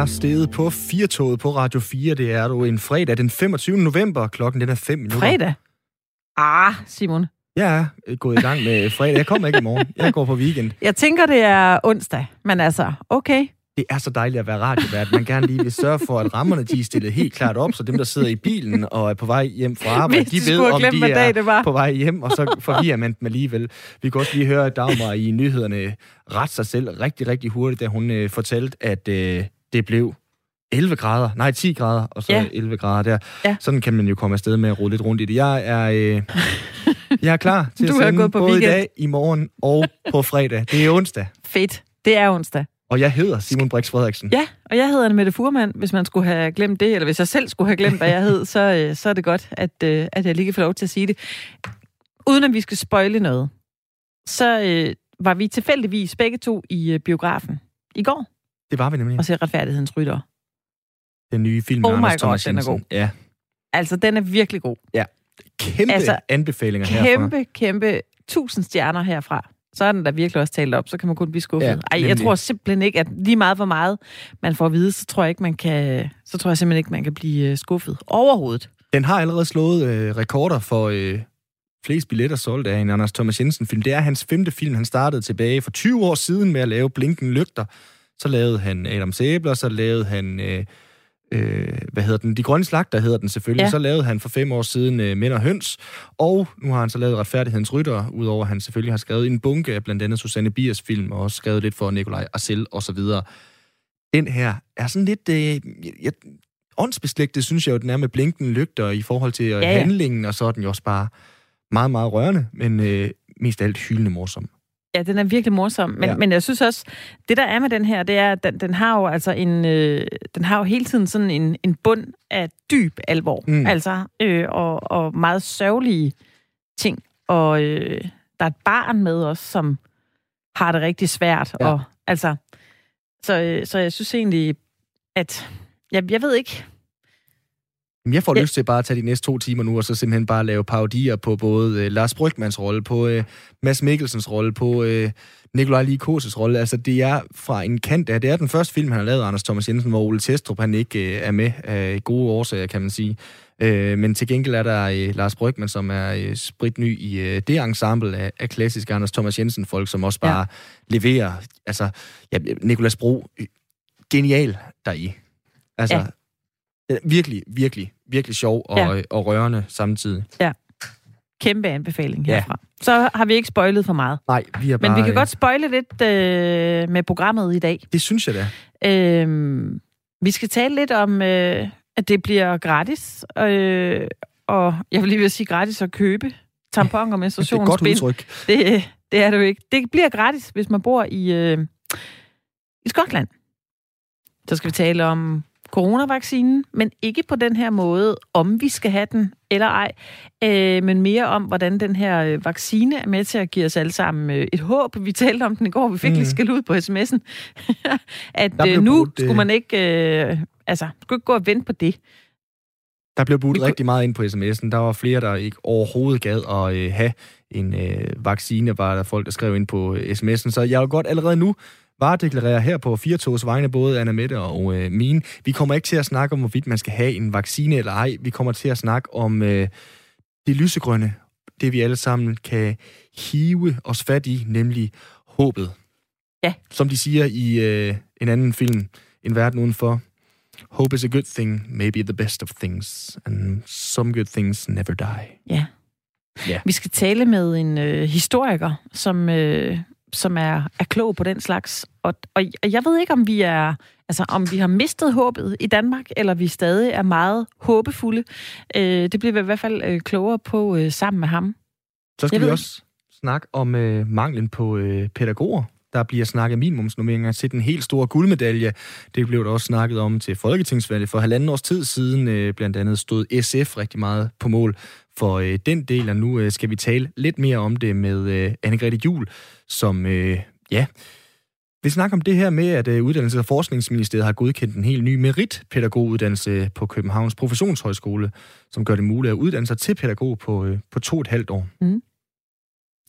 er steget på Firtoget på Radio 4. Det er du en fredag den 25. november. Klokken den er 5 minutter. Fredag? Ah, Simon. Jeg er gået i gang med fredag. Jeg kommer ikke i morgen. Jeg går på weekend. Jeg tænker, det er onsdag, men altså, okay. Det er så dejligt at være radiovært. Man gerne lige vil sørge for, at rammerne de er stillet helt klart op, så dem, der sidder i bilen og er på vej hjem fra arbejde, de de ved, om de hvad dag er det var. på vej hjem, og så forvirrer man dem alligevel. Vi kan også lige høre Dagmar i nyhederne ret sig selv rigtig, rigtig hurtigt, da hun øh, fortalte, at øh, det blev 11 grader, nej 10 grader, og så Ja. 11 grader der. Ja. Sådan kan man jo komme afsted med at rulle lidt rundt i det. Jeg er, øh, jeg er klar til Du at sende gået på både weekend. i dag, i morgen og på fredag. Det er onsdag, Fedt. Det er onsdag. og jeg hedder Simon Brix Frederiksen. Ja, og jeg hedder Mette Furman. Hvis man skulle have glemt det, eller hvis jeg selv skulle have glemt, hvad jeg hed, så, øh, så er det godt, at, øh, at jeg lige kan få lov til at sige det. Uden at vi skal spoile noget, så øh, var vi tilfældigvis begge to i øh, biografen i går Det var vi nemlig. og se Retfærdighedens Rytter. Den nye film Oh med my Anders God, Thomas den er Jensen. Ja. Altså, den er virkelig god. Kæmpe Altså, anbefalinger herfra. Kæmpe, kæmpe tusind stjerner herfra. Så er den der virkelig også talt op, så kan man kun blive skuffet. Ja, Ja, Ej, jeg tror simpelthen ikke, at lige meget hvor meget man får at vide, så tror jeg ikke, man kan, så tror jeg simpelthen ikke, man kan blive øh, skuffet overhovedet. Den har allerede slået øh, rekorder for øh, flest billetter solgt af en Anders Thomas Jensen-film. Det er hans femte film. Han startede tilbage for 20 år siden med at lave Blinken Lygter. Så lavede han Adam Sæbler, så lavede han... Øh, øh, hvad hedder den? De grønne slagter hedder den selvfølgelig. Ja. Så lavede han for fem år siden øh, Mænd og Høns. Og nu har han så lavet Retfærdighedens Rytter, udover at han selvfølgelig har skrevet en bunke af blandt andet Susanne Biers film, og også skrevet lidt for Nikolaj Arcel og så videre. Den her er sådan lidt... Øh, jeg, åndsbeslægtet, synes jeg jo, den er med blinkende lygter i forhold til ja. ja. handlingen, og så er den jo også bare meget, meget rørende, men øh, mest af alt hyldende morsom. Ja, den er virkelig morsom, men, ja. Men jeg synes også, det der er med den her, det er, at den, den har jo altså en, øh, den har jo hele tiden sådan en, en bund af dyb alvor, mm. Altså, øh, og, og meget sørgelige ting, og øh, der er et barn med os, som har det rigtig svært. Ja. og altså, så, øh, så jeg synes egentlig, at, jeg, jeg ved ikke, Jeg får Ja. lyst til bare at tage de næste to timer nu, og så simpelthen bare lave parodier på både øh, Lars Brygmans rolle, på øh, Mads Mikkelsens rolle, på øh, Nikolaj Likoses rolle. Altså, det er fra en kant af. Det er den første film, han har lavet, Anders Thomas Jensen, hvor Ole Testrup, han ikke øh, er med af gode årsager, kan man sige. Øh, men til gengæld er der øh, Lars Brygman, som er øh, spritny i øh, det ensemble af, af klassiske Anders Thomas Jensen-folk, som også bare ja. leverer. Altså, ja, Nikolas Bro, øh, genial deri. Altså, Ja. Ja. den er virkelig, virkelig, virkelig sjov og, Ja. ja. og rørende samtidig. kæmpe anbefaling Ja. herfra. Så har vi ikke spoilet for meget. Nej, vi er bare... Men vi kan øh, godt spoile lidt øh, med programmet i dag. Det synes jeg da. Øhm, vi skal tale lidt om, øh, at det bliver gratis, øh, og jeg vil lige vil sige gratis at købe tampon og Det er godt menstruationsbind. udtryk. Det, det er det jo ikke. Det bliver gratis, hvis man bor i, øh, i Skotland. Så skal vi tale om coronavaccinen, men ikke på den her måde, om vi skal have den eller ej, øh, men mere om, hvordan den her øh, vaccine er med til at give os alle sammen øh, et håb. Vi talte om den i går, vi fik mm. Lidt skæld ud på sms'en, at øh, nu brudt, øh, skulle man ikke, øh, altså, skulle ikke gå og vente på det. Der blev budt rigtig meget ind på sms'en. Der var flere, der ikke overhovedet gad at øh, have en øh, vaccine, var der folk, der skrev ind på øh, sms'en. Så jeg vil godt allerede nu varedeklarere her på Firtogs vegne, både Anna Mette og øh, mine. Vi kommer ikke til at snakke om, hvorvidt man skal have en vaccine eller ej. Vi kommer til at snakke om øh, det lysegrønne, det vi alle sammen kan hive os fat i, nemlig håbet. Ja. Som de siger i øh, en anden film, En verden udenfor. Hope is a good thing, maybe the best of things, and some good things never die. Ja. Ja. Vi skal tale med en øh, historiker, som, øh, som er, er klog på den slags. Og, og og jeg ved ikke, om vi er altså om vi har mistet håbet i Danmark, eller vi stadig er meget håbefulde. Øh, det bliver vi i hvert fald øh, klogere på øh, sammen med ham. Så skal Jeg vi ved også snakke om øh, manglen på øh, pædagoger. Der bliver snakket minimumsnummeringer til den helt store guldmedalje. Det blev der også snakket om til Folketingsvalget for halvanden års tid siden. Øh, blandt andet stod SF rigtig meget på mål for øh, den del, og nu øh, skal vi tale lidt mere om det med øh, Anne-Grethe Juhl, som, øh, ja, vi snakker om det her med, at øh, Uddannelses- og Forskningsministeriet har godkendt en helt ny meritpædagoguddannelse på Københavns Professionshøjskole, som gør det muligt at uddanne sig til pædagog på, øh, på to og et halvt år. Mm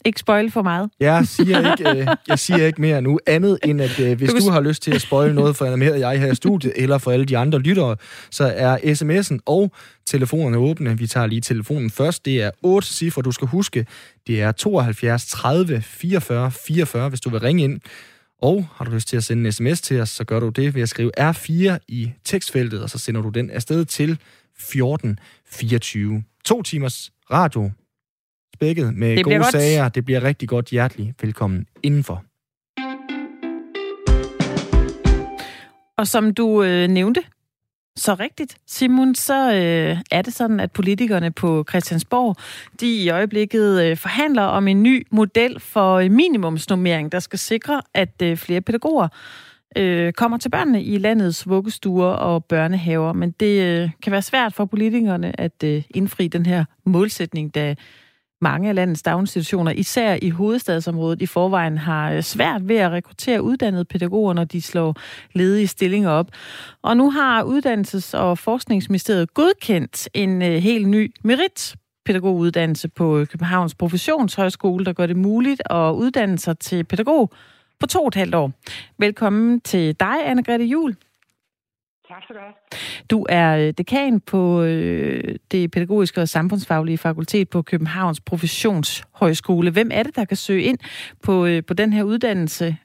ikke spoil for meget. Jeg siger ikke, øh, jeg siger ikke mere nu, andet end at øh, hvis du, du har lyst til at spoil noget for Anna jeg her i studiet, eller for alle de andre lyttere, så er sms'en og telefonerne åbne. Vi tager lige telefonen først. Det er 8 cifre, du skal huske. Det er 72 30 44 44, hvis du vil ringe ind. Og har du lyst til at sende en sms til os, så gør du det ved at skrive R4 i tekstfeltet, og så sender du den afsted til 1424. To timers radio spækket med det gode godt. sager. Det bliver rigtig godt. Hjertelig velkommen indenfor. Og som du øh, nævnte, så rigtigt, Simon, så øh, er det sådan, at politikerne på Christiansborg, de i øjeblikket øh, forhandler om en ny model for øh, minimumsnummering, der skal sikre, at øh, flere pædagoger øh, kommer til børnene i landets vuggestuer og børnehaver. Men det øh, kan være svært for politikerne at øh, indfri den her målsætning, da mange af landets daginstitutioner, især i hovedstadsområdet, i forvejen har øh, svært ved at rekruttere uddannede pædagoger, når de slår ledige stillinger op. Og nu har Uddannelses- og Forskningsministeriet godkendt en øh, helt ny merit pædagoguddannelse på øh, Københavns Professionshøjskole, der gør det muligt at uddanne sig til pædagog på to og et halvt år. Velkommen til dig, Anne-Grethe Jul. Tak skal du have. Du er øh, dekan på øh, det pædagogiske og samfundsfaglige fakultet på Københavns Professionshøjskole. Hvem er det, der kan søge ind på, øh, på den her uddannelse?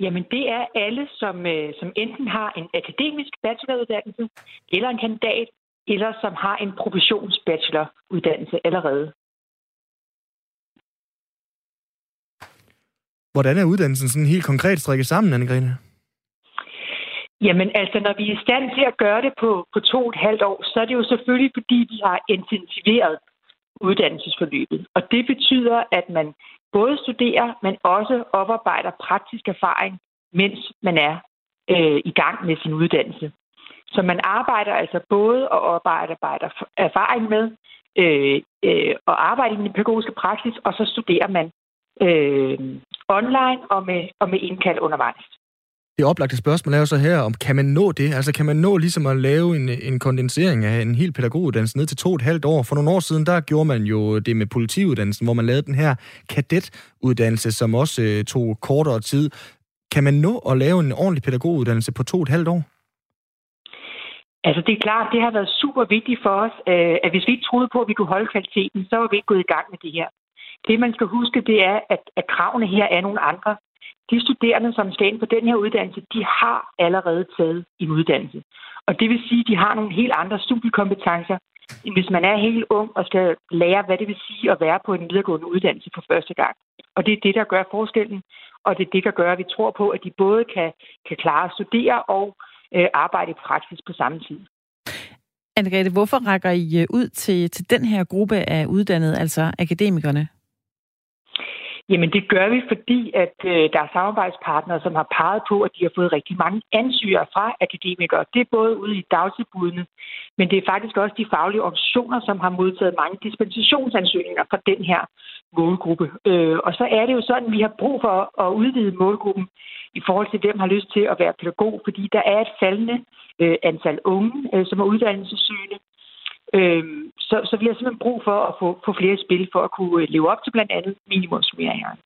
Jamen, det er alle, som, som enten har en akademisk bacheloruddannelse, eller en kandidat, eller som har en professionsbacheloruddannelse allerede. Hvordan er uddannelsen sådan helt konkret strikket sammen, Anne-Grene? Jamen altså, når vi er i stand til at gøre det på, på to og et halvt år, så er det jo selvfølgelig, fordi vi har intensiveret uddannelsesforløbet. Og det betyder, at man både studerer, men også oparbejder praktisk erfaring, mens man er øh, i gang med sin uddannelse. Så man arbejder altså både og oparbejder erfaring med øh, øh, og arbejde i den pædagogiske praksis, og så studerer man øh, online og med, og med indkald undervejs. Det oplagte spørgsmål er jo så her, om kan man nå det? Altså kan man nå ligesom at lave en, en kondensering af en hel pædagoguddannelse ned til to og et halvt år? For nogle år siden, der gjorde man jo det med politiuddannelsen, hvor man lavede den her kadetuddannelse, som også øh, tog kortere tid. Kan man nå at lave en ordentlig pædagoguddannelse på to og et halvt år? Altså det er klart, det har været super vigtigt for os, øh, at hvis vi ikke troede på, at vi kunne holde kvaliteten, så var vi ikke gået i gang med det her. Det man skal huske, det er, at, at kravene her er nogle andre de studerende, som skal ind på den her uddannelse, de har allerede taget en uddannelse. Og det vil sige, at de har nogle helt andre studiekompetencer, end hvis man er helt ung og skal lære, hvad det vil sige at være på en videregående uddannelse for første gang. Og det er det, der gør forskellen, og det er det, der gør, at vi tror på, at de både kan, kan klare at studere og øh, arbejde i praksis på samme tid. Anne-Grethe, hvorfor rækker I øh, ud til, til den her gruppe af uddannede, altså akademikerne? Jamen det gør vi, fordi at øh, der er samarbejdspartnere, som har peget på, at de har fået rigtig mange ansøgere fra akademikere. Det er både ude i dagtilbudene, men det er faktisk også de faglige organisationer, som har modtaget mange dispensationsansøgninger fra den her målgruppe. Øh, og så er det jo sådan, at vi har brug for at udvide målgruppen i forhold til dem, der har lyst til at være pædagog, fordi der er et faldende øh, antal unge, øh, som er uddannelsessøgende. Øh, så, så vi har simpelthen brug for at få, få flere spil for at kunne øh, leve op til blandt andet minimumsummeringerne.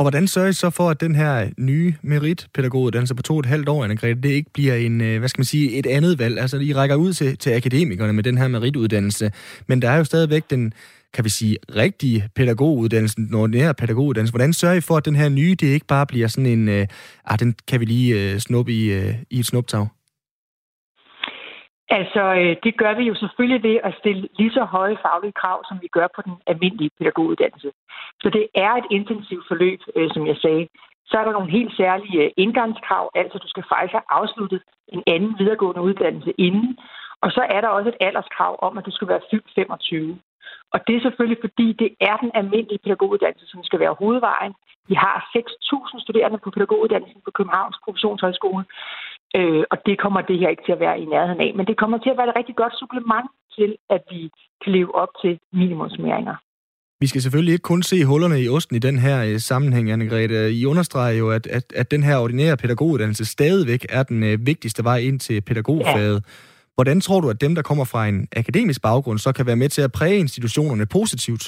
Og hvordan sørger I så for, at den her nye meritpædagoguddannelse på to og et halvt år, Anne-Grethe, det ikke bliver en, øh, hvad skal man sige, et andet valg? Altså, I rækker ud til, til akademikerne med den her merituddannelse, men der er jo stadigvæk den, kan vi sige, rigtige pædagoguddannelse, den ordinære pædagoguddannelse. Hvordan sørger I for, at den her nye, det ikke bare bliver sådan en, øh, ah, den kan vi lige øh, snuppe i, øh, i et snuptag? Altså, øh, det gør vi jo selvfølgelig ved at stille lige så høje faglige krav, som vi gør på den almindelige pædagoguddannelse. Så det er et intensivt forløb, øh, som jeg sagde. Så er der nogle helt særlige øh, indgangskrav, altså du skal faktisk have afsluttet en anden videregående uddannelse inden. Og så er der også et alderskrav om, at du skal være fyldt 25. Og det er selvfølgelig, fordi det er den almindelige pædagoguddannelse, som skal være hovedvejen. Vi har 6.000 studerende på pædagoguddannelsen på Københavns Professionshøjskole. Øh, og det kommer det her ikke til at være i nærheden af. Men det kommer til at være et rigtig godt supplement til, at vi kan leve op til minimumsmæringer. Vi skal selvfølgelig ikke kun se hullerne i osten i den her øh, sammenhæng, Anne-Grethe. I understreger jo, at, at, at den her ordinære pædagoguddannelse stadigvæk er den øh, vigtigste vej ind til pædagogfaget. Ja. Hvordan tror du, at dem, der kommer fra en akademisk baggrund, så kan være med til at præge institutionerne positivt?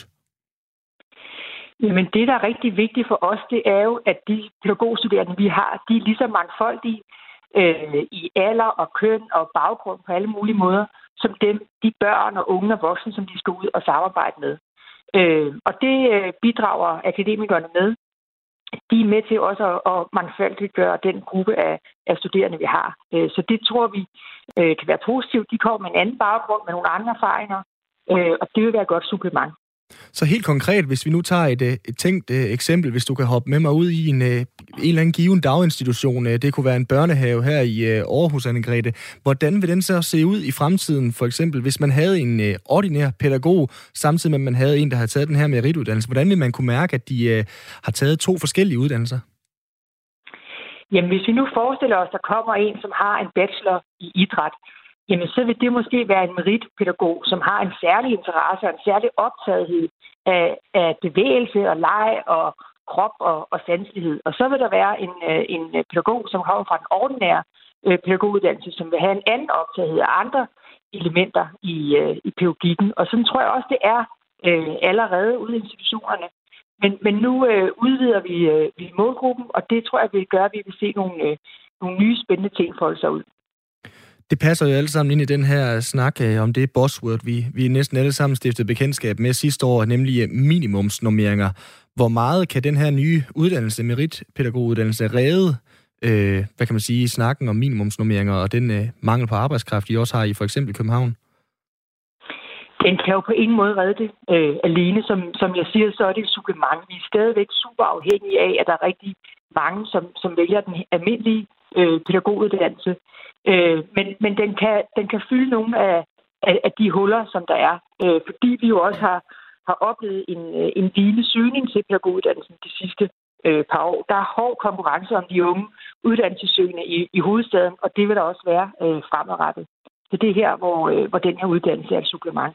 Jamen det, der er rigtig vigtigt for os, det er jo, at de pædagogstuderende, vi har, de er lige så mangfoldige øh, i alder og køn og baggrund på alle mulige måder, som dem, de børn og unge og voksne, som de skal ud og samarbejde med. Øh, og det øh, bidrager akademikerne med. De er med til også at, at mangfoldiggøre den gruppe af, af studerende, vi har. Øh, så det tror vi øh, kan være positivt. De kommer med en anden baggrund, med nogle andre erfaringer, øh, og det vil være et godt supplement. Så helt konkret, hvis vi nu tager et, øh, et tænkt uh, eksempel, hvis du kan hoppe med mig ud i en, øh, en eller anden given daginstitution, det kunne være en børnehave her i Aarhus, Anne-Grethe. Hvordan vil den så se ud i fremtiden, for eksempel, hvis man havde en ordinær pædagog, samtidig med at man havde en, der havde taget den her merituddannelse? Hvordan vil man kunne mærke, at de har taget to forskellige uddannelser? Jamen, hvis vi nu forestiller os, at der kommer en, som har en bachelor i idræt, jamen så vil det måske være en meritpædagog, som har en særlig interesse og en særlig optagethed af, af bevægelse og leg og krop og, og sanselighed. Og så vil der være en, øh, en pædagog, som kommer fra den ordinære øh, pædagoguddannelse, som vil have en anden optagethed af andre elementer i, øh, i pædagogikken. Og sådan tror jeg også, det er øh, allerede ude i institutionerne. Men, men nu øh, udvider vi, øh, vi målgruppen, og det tror jeg vil gøre, at vi vil se nogle, øh, nogle nye spændende ting folde sig ud. Det passer jo alle sammen ind i den her snak øh, om det buzzword, vi, vi næsten alle sammen stiftede bekendtskab med sidste år, nemlig øh, minimumsnormeringer. Hvor meget kan den her nye uddannelse, meritpædagoguddannelse, redde, øh, hvad kan man sige, snakken om minimumsnormeringer og den øh, mangel på arbejdskraft, I også har i for eksempel København? Den kan jo på ingen måde redde det øh, alene. Som, som jeg siger, så er det et supplement. Vi er stadigvæk super afhængige af, at der er rigtig mange, som, som vælger den almindelige øh, pædagoguddannelse. Øh, men men den, kan, den kan fylde nogle af, af, af de huller, som der er. Øh, fordi vi jo også har, har oplevet en, øh, en vilde søgning til pædagoguddannelsen de sidste øh, par år. Der er hård konkurrence om de unge uddannelsessøgende i, i hovedstaden, og det vil der også være øh, fremadrettet. Så det er her, hvor, øh, hvor den her uddannelse er et supplement.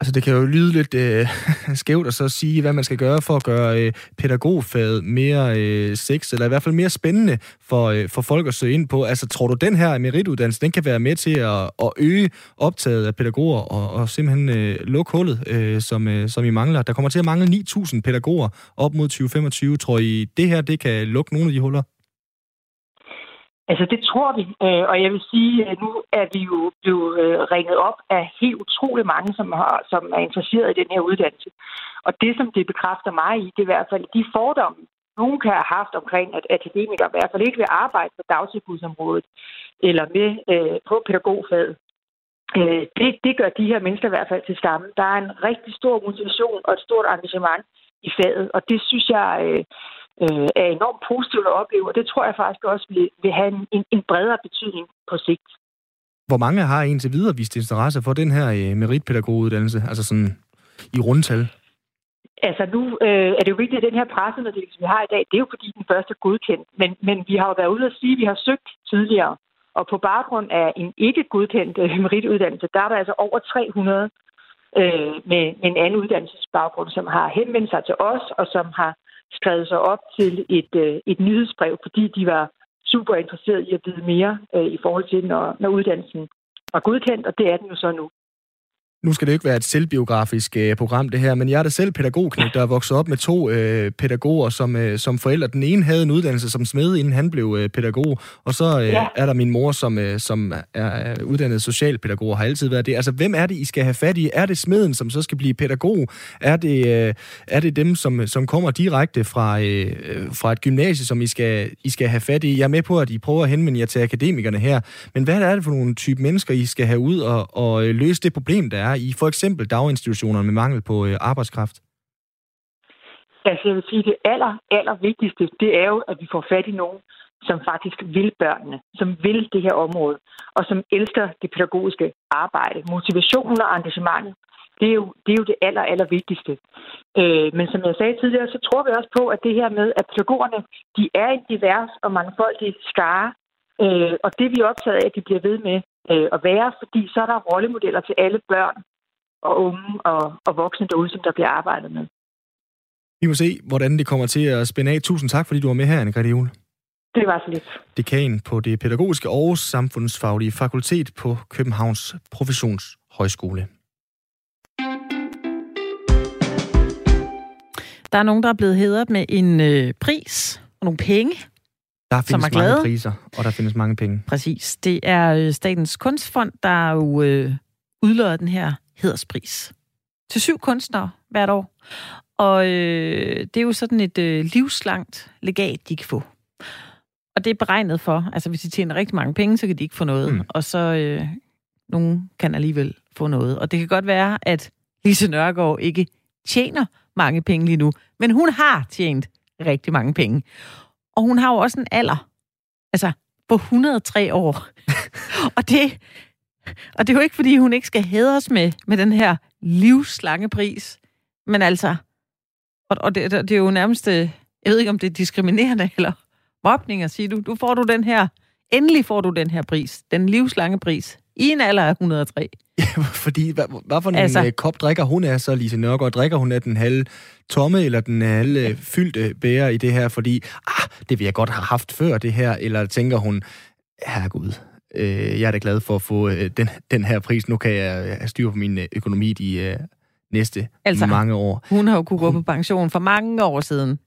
Altså, det kan jo lyde lidt øh, skævt at så sige, hvad man skal gøre for at gøre øh, pædagogfaget mere øh, sex, eller i hvert fald mere spændende for, øh, for folk at søge ind på. Altså, tror du, den her merituddannelse, den kan være med til at, at øge optaget af pædagoger og, og simpelthen øh, lukke hullet, øh, som, øh, som I mangler? Der kommer til at mangle 9.000 pædagoger op mod 2025. Tror I, det her, det kan lukke nogle af de huller? Altså, det tror vi. Øh, og jeg vil sige, at nu er vi jo blevet øh, ringet op af helt utrolig mange, som, har, som er interesseret i den her uddannelse. Og det, som det bekræfter mig i, det er i hvert fald de fordomme, nogen kan have haft omkring, at akademikere i hvert fald ikke vil arbejde på dagtilbudsområdet eller med øh, på pædagogfaget. Øh, det, det gør de her mennesker i hvert fald til stamme. Der er en rigtig stor motivation og et stort engagement i faget, og det synes jeg øh, øh, er enormt positivt at opleve, og det tror jeg faktisk også vil, vil have en, en, en bredere betydning på sigt. Hvor mange har indtil videre vist interesse for den her øh, meritpædagoguddannelse, altså sådan i rundtal? Altså nu øh, er det jo vigtigt, at den her pressemeddelelse, vi har i dag, det er jo fordi den første er godkendt. Men, men vi har jo været ude at sige, at vi har søgt tidligere. Og på baggrund af en ikke godkendt øh, merituddannelse, der er der altså over 300 øh, med, med en anden uddannelsesbaggrund, som har henvendt sig til os, og som har skrevet sig op til et, øh, et nyhedsbrev, fordi de var super interesseret i at vide mere øh, i forhold til, når, når uddannelsen var godkendt, og det er den jo så nu. Nu skal det ikke være et selvbiografisk øh, program, det her, men jeg er da selv pædagogknægt, der er vokset op med to øh, pædagoger som, øh, som forældre. Den ene havde en uddannelse som smed, inden han blev øh, pædagog, og så øh, ja. er der min mor, som, øh, som er uddannet socialpædagog og har altid været det. Altså, hvem er det, I skal have fat i? Er det smeden, som så skal blive pædagog? Er det, øh, er det dem, som, som kommer direkte fra, øh, fra et gymnasie, som I skal, I skal have fat i? Jeg er med på, at I prøver at henvende jer til akademikerne her, men hvad er det for nogle type mennesker, I skal have ud og, og øh, løse det problem, der er i for eksempel daginstitutioner med mangel på øh, arbejdskraft? Altså, jeg vil sige, det aller, aller vigtigste, det er jo, at vi får fat i nogen, som faktisk vil børnene, som vil det her område, og som elsker det pædagogiske arbejde. Motivationen og engagementet, det er jo det, er jo det aller, aller vigtigste. Øh, men som jeg sagde tidligere, så tror vi også på, at det her med, at pædagogerne, de er en divers og mangfoldig skare, øh, og det vi er optaget af, at de bliver ved med øh, at være, fordi så er der rollemodeller til alle børn, og unge og, og voksne derude, som der bliver arbejdet med. Vi må se, hvordan det kommer til at spænde af. Tusind tak, fordi du var med her, Anne-Grethe Jule. Det var så lidt. Dekan på det pædagogiske og samfundsfaglige fakultet på Københavns Professionshøjskole. Der er nogen, der er blevet hedret med en øh, pris og nogle penge. Der findes er glade. mange priser, og der findes mange penge. Præcis. Det er øh, Statens Kunstfond, der jo øh, udløjer den her hederspris til syv kunstnere hvert år. Og øh, det er jo sådan et øh, livslangt legat, de kan få. Og det er beregnet for, altså hvis de tjener rigtig mange penge, så kan de ikke få noget. Mm. Og så øh, nogen kan alligevel få noget. Og det kan godt være, at Lise Nørgaard ikke tjener mange penge lige nu, men hun har tjent rigtig mange penge. Og hun har jo også en alder, altså på 103 år. og, det, og det er jo ikke, fordi hun ikke skal hædres med, med den her livslange pris. Men altså, og, og det, det er jo nærmest, øh, jeg ved ikke, om det er diskriminerende eller mobning at sige, du, du får du den her, endelig får du den her pris, den livslange pris, i en alder af 103. Fordi, hvad, hvad for en Altså- altså, kop drikker hun af så, Lise Nørgaard? Drikker hun af den halve tomme, eller den halve fyldte bærer i det her? Fordi, ah, det vil jeg godt have haft før det her. Eller tænker hun, herregud, øh, jeg er da glad for at få øh, den, den her pris. Nu kan jeg have styr på min øh, økonomi de øh, næste Altså- mange år. Hun har jo kunne gå på pension for mange år siden.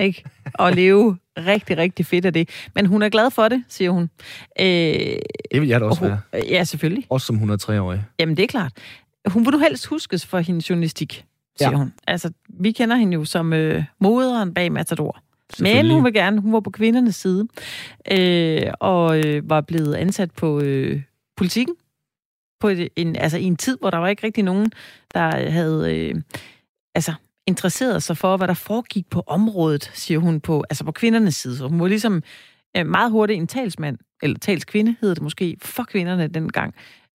Ikke? Og leve rigtig, rigtig fedt af det. Men hun er glad for det, siger hun. Øh, Det vil jeg da og også hun være. ja, selvfølgelig. Også som 103-årig. Jamen, det er klart. Hun vil du helst huskes for hendes journalistik, siger Ja. hun. Altså, vi kender hende jo som øh, moderen bag Matador. Men hun vil gerne, hun var på kvindernes side, øh, og øh, var blevet ansat på øh, politikken, på et, en, altså i en tid, hvor der var ikke rigtig nogen, der havde øh, altså, interesseret sig for, hvad der foregik på området, siger hun, på, altså på kvindernes side. Så hun var ligesom øh, meget hurtigt en talsmand, eller talskvinde hedder det måske, for kvinderne dengang.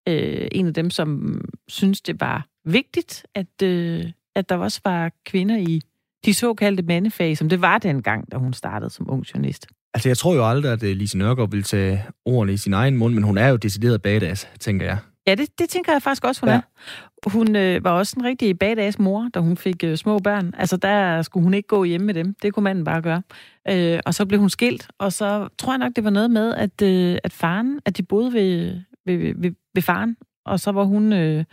Øh, en af dem, som synes det var vigtigt, at, øh, at der også var kvinder i de såkaldte mandefag, som det var dengang, da hun startede som ung journalist. Altså, jeg tror jo aldrig, at øh, Lise Nørgaard vil tage ordene i sin egen mund, men hun er jo decideret badass, tænker jeg. Ja, det, det tænker jeg faktisk også, hun ja. Er. Hun øh, var også en rigtig badass mor, da hun fik øh, små børn. Altså, der skulle hun ikke gå hjemme med dem. Det kunne manden bare gøre. Øh, og så blev hun skilt, og så tror jeg nok, det var noget med, at, øh, at faren, at de boede ved, ved, ved, ved faren, og så var hun øh,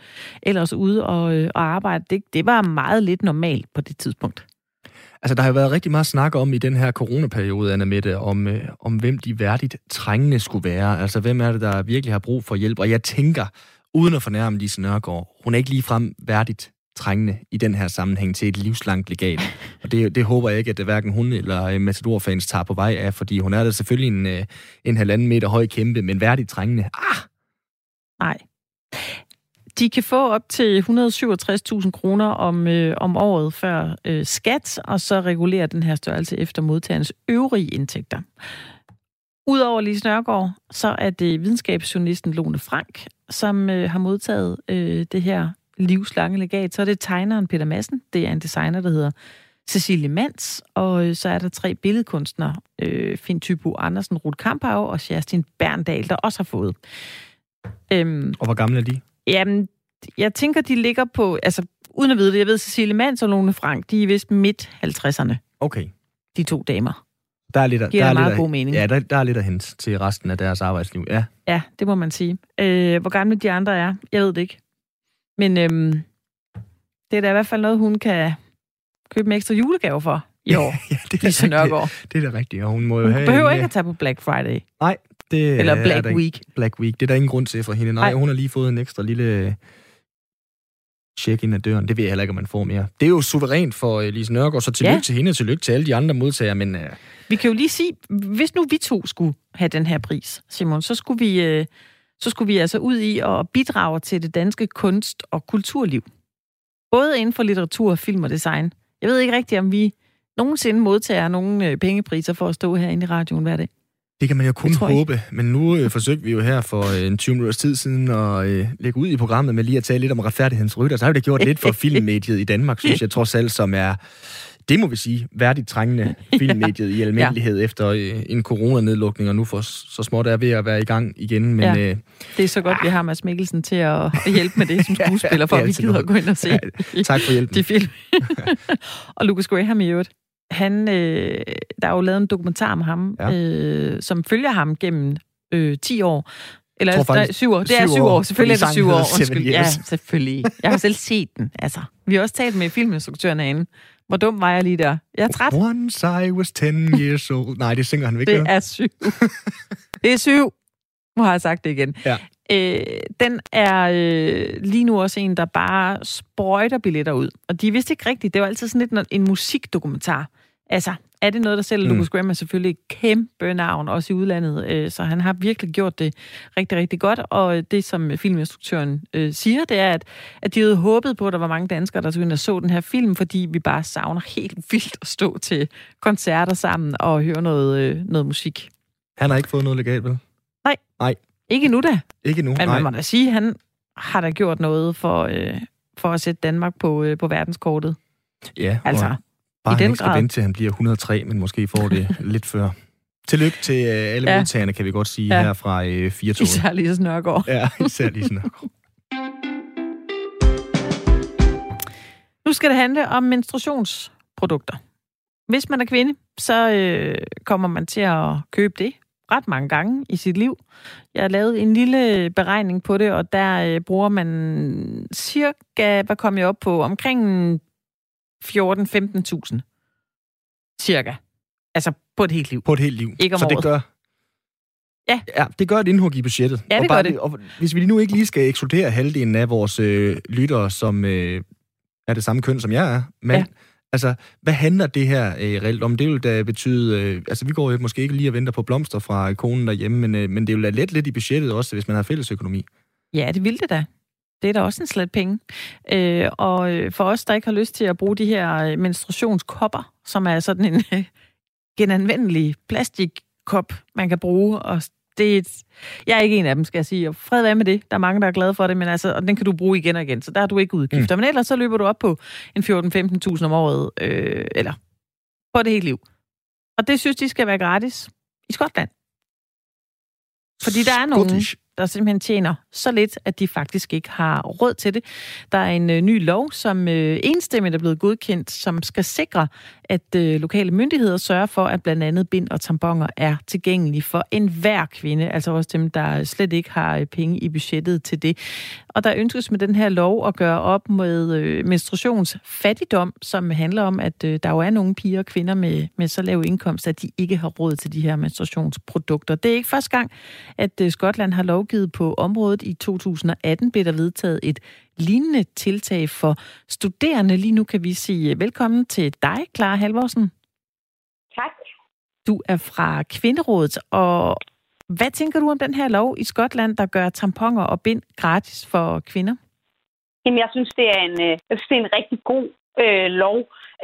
ellers ude og, øh, og arbejde. Det, det var meget lidt normalt på det tidspunkt. Altså, der har jo været rigtig meget snak om i den her coronaperiode, Anna Mette, om, øh, om hvem de værdigt trængende skulle være. Altså, hvem er det, der virkelig har brug for hjælp? Og jeg tænker, uden at fornærme Lise Nørgaard, hun er ikke ligefrem værdigt trængende i den her sammenhæng til et livslangt legat. Og det, det håber jeg ikke, at det hverken hun eller øh, Matador-fans tager på vej af, fordi hun er da selvfølgelig en, øh, en halvanden meter høj kæmpe, men værdigt trængende. Ah, Nej. De kan få op til 167.000 kroner om, øh, om året før øh, skat, og så regulerer den her størrelse efter modtagernes øvrige indtægter. Udover Lise Nørgaard, så er det videnskabsjournalisten Lone Frank, som øh, har modtaget øh, det her livslange legat. Så er det tegneren Peter Madsen, det er en designer, der hedder Cecilie Mans, og øh, så er der tre billedkunstnere, øh, Finn Tybo Andersen, Ruth Kampau og Kerstin Berndal, der også har fået. Øhm, og hvor gamle er de? Jamen, jeg tænker, de ligger på, altså uden at vide det, jeg ved, Cecilie Mans og Lone Frank, de er vist midt 50'erne, Okay. de to damer. Der er lidt, Giver der er meget lidt, god at- mening. Ja, der, der er lidt at hente til resten af deres arbejdsliv. Ja. Ja, det må man sige. Øh, hvor gamle de andre er, jeg ved det ikke. Men øhm, det er da i hvert fald noget, hun kan købe en ekstra julegave for i år. ja det, Lise Nørgaard. det er da rigtigt, og hun må jo Hun have... behøver en, ikke at tage på Black Friday. Det Eller er Black ikke- Week. Black Week. Det er der ingen grund til for hende. Nej, Nej. hun har lige fået en ekstra lille øh, check ind ad døren. Det ved jeg heller ikke, om man får mere. Det er jo suverænt for uh, Lise Nørgaard, så tillykke Ja. til hende og tillykke til alle de andre modtagere, men uh, Vi kan jo lige sige, hvis nu vi to skulle have den her pris, Simon, så skulle vi, øh, så skulle vi altså ud i at bidrage til det danske kunst- og kulturliv. Både inden for litteratur, film og design. Jeg ved ikke rigtigt, om vi nogensinde modtager nogle øh, pengepriser for at stå herinde i radioen hver dag. Det kan man jo kun håbe. Men nu øh, forsøgte vi jo her for øh, en 20 minutters tid siden at øh, lægge ud i programmet med lige at tale lidt om retfærdighedens rytter. Så har vi det gjort lidt for filmmediet i Danmark, synes jeg trods alt, som er det må vi sige, værdigt trængende filmmediet i almindelighed ja. efter øh, en coronanedlukning, og nu for så småt er ved at være i gang igen. Men Ja. øh, Det er så godt, vi har Mads Mikkelsen til at, hjælpe med det som skuespiller, for at vi gider noget. at gå ind og se Ja, tak for hjælpen. de film. og Lucas Graham i øvrigt. Han, øh, der er jo lavet en dokumentar om ham, ja. Ja. øh, som følger ham gennem øh, 10 år. Eller Jeg tror faktisk, syv år. Det er syv år. år, Selvfølgelig er det syv år. Undskyld. Ja, Years. selvfølgelig. Jeg har selv set den. Altså, vi har også talt med filminstruktøren herinde, Hvor dum var jeg lige der? Jeg er træt. Once I was 10 years old. Nej, det synger han ikke. Det er syv. det er syv. Nu har jeg sagt det igen. Ja. Øh, den er øh, lige nu også en, der bare sprøjter billetter ud. Og de vist ikke rigtigt. Det var altid sådan lidt en musikdokumentar. Altså, er det noget, der selv? Mm. Lucas Graham er selvfølgelig et kæmpe navn, også i udlandet, øh, så han har virkelig gjort det rigtig, rigtig godt. Og det, som filminstruktøren øh, siger, det er, at, at de havde håbet på, at der var mange danskere, der skulle så den her film, fordi vi bare savner helt vildt at stå til koncerter sammen og høre noget, øh, noget musik. Han har ikke fået noget legalt, vel? Nej. Nej. Ikke nu da. Ikke nu, Men nej. man må da sige, at han har da gjort noget for, øh, for at sætte Danmark på, øh, på verdenskortet. Ja, Altså, og bare i han den ikke skal grad. vente til han bliver 103, men måske får det lidt før. Tillykke til øh, alle Ja. modtagerne, kan vi godt sige, Ja. her fra øh, 4 Især lige Nørgaard. Ja, især lige sådan Nu skal det handle om menstruationsprodukter. Hvis man er kvinde, så øh, kommer man til at købe det ret mange gange i sit liv. Jeg har lavet en lille beregning på det, og der øh, bruger man cirka, hvad kom jeg op på, omkring 14-15.000. Cirka. Altså på et helt liv. På et helt liv. Ikke om Så det året. gør... Ja. ja, det gør et indhug i budgettet. Ja, det og gør bare, det. Og hvis vi nu ikke lige skal ekskludere halvdelen af vores øh, lyttere, som øh, er det samme køn, som jeg er, men Ja. altså, hvad handler det her øh, reelt om? Det vil da betyde... Øh, altså, vi går jo måske ikke lige og venter på blomster fra konen derhjemme, men, øh, men det vil da let lidt i budgettet også, hvis man har fælles økonomi. Ja, det vil det da. Det er da også en slet penge. Øh, og øh, for os, der ikke har lyst til at bruge de her øh, menstruationskopper, som er sådan en øh, genanvendelig plastikkop, man kan bruge, og det er et, jeg er ikke en af dem, skal jeg sige. Og fred være med det. Der er mange, der er glade for det, men altså, og den kan du bruge igen og igen, så der er du ikke udgifter. Mm. Men ellers så løber du op på en 14-15.000 om året, øh, eller på det hele liv. Og det synes de skal være gratis i Skotland. Fordi der er nogen, Scottish der simpelthen tjener så lidt, at de faktisk ikke har råd til det. Der er en øh, ny lov, som øh, enstemmigt er blevet godkendt, som skal sikre, at øh, lokale myndigheder sørger for, at blandt andet bind og tamponer er tilgængelige for enhver kvinde, altså også dem, der slet ikke har øh, penge i budgettet til det. Og der ønskes med den her lov at gøre op med øh, menstruationsfattigdom, som handler om, at øh, der jo er nogle piger og kvinder med, med så lav indkomst, at de ikke har råd til de her menstruationsprodukter. Det er ikke første gang, at øh, Skotland har lovgivet på området. I 2018 blev der vedtaget et lignende tiltag for studerende. Lige nu kan vi sige velkommen til dig, Clara Halvorsen. Tak. Du er fra Kvinderådet, og hvad tænker du om den her lov i Skotland, der gør tamponer og bind gratis for kvinder? Jamen, jeg synes, det er en, øh, jeg synes, det er en rigtig god øh, lov.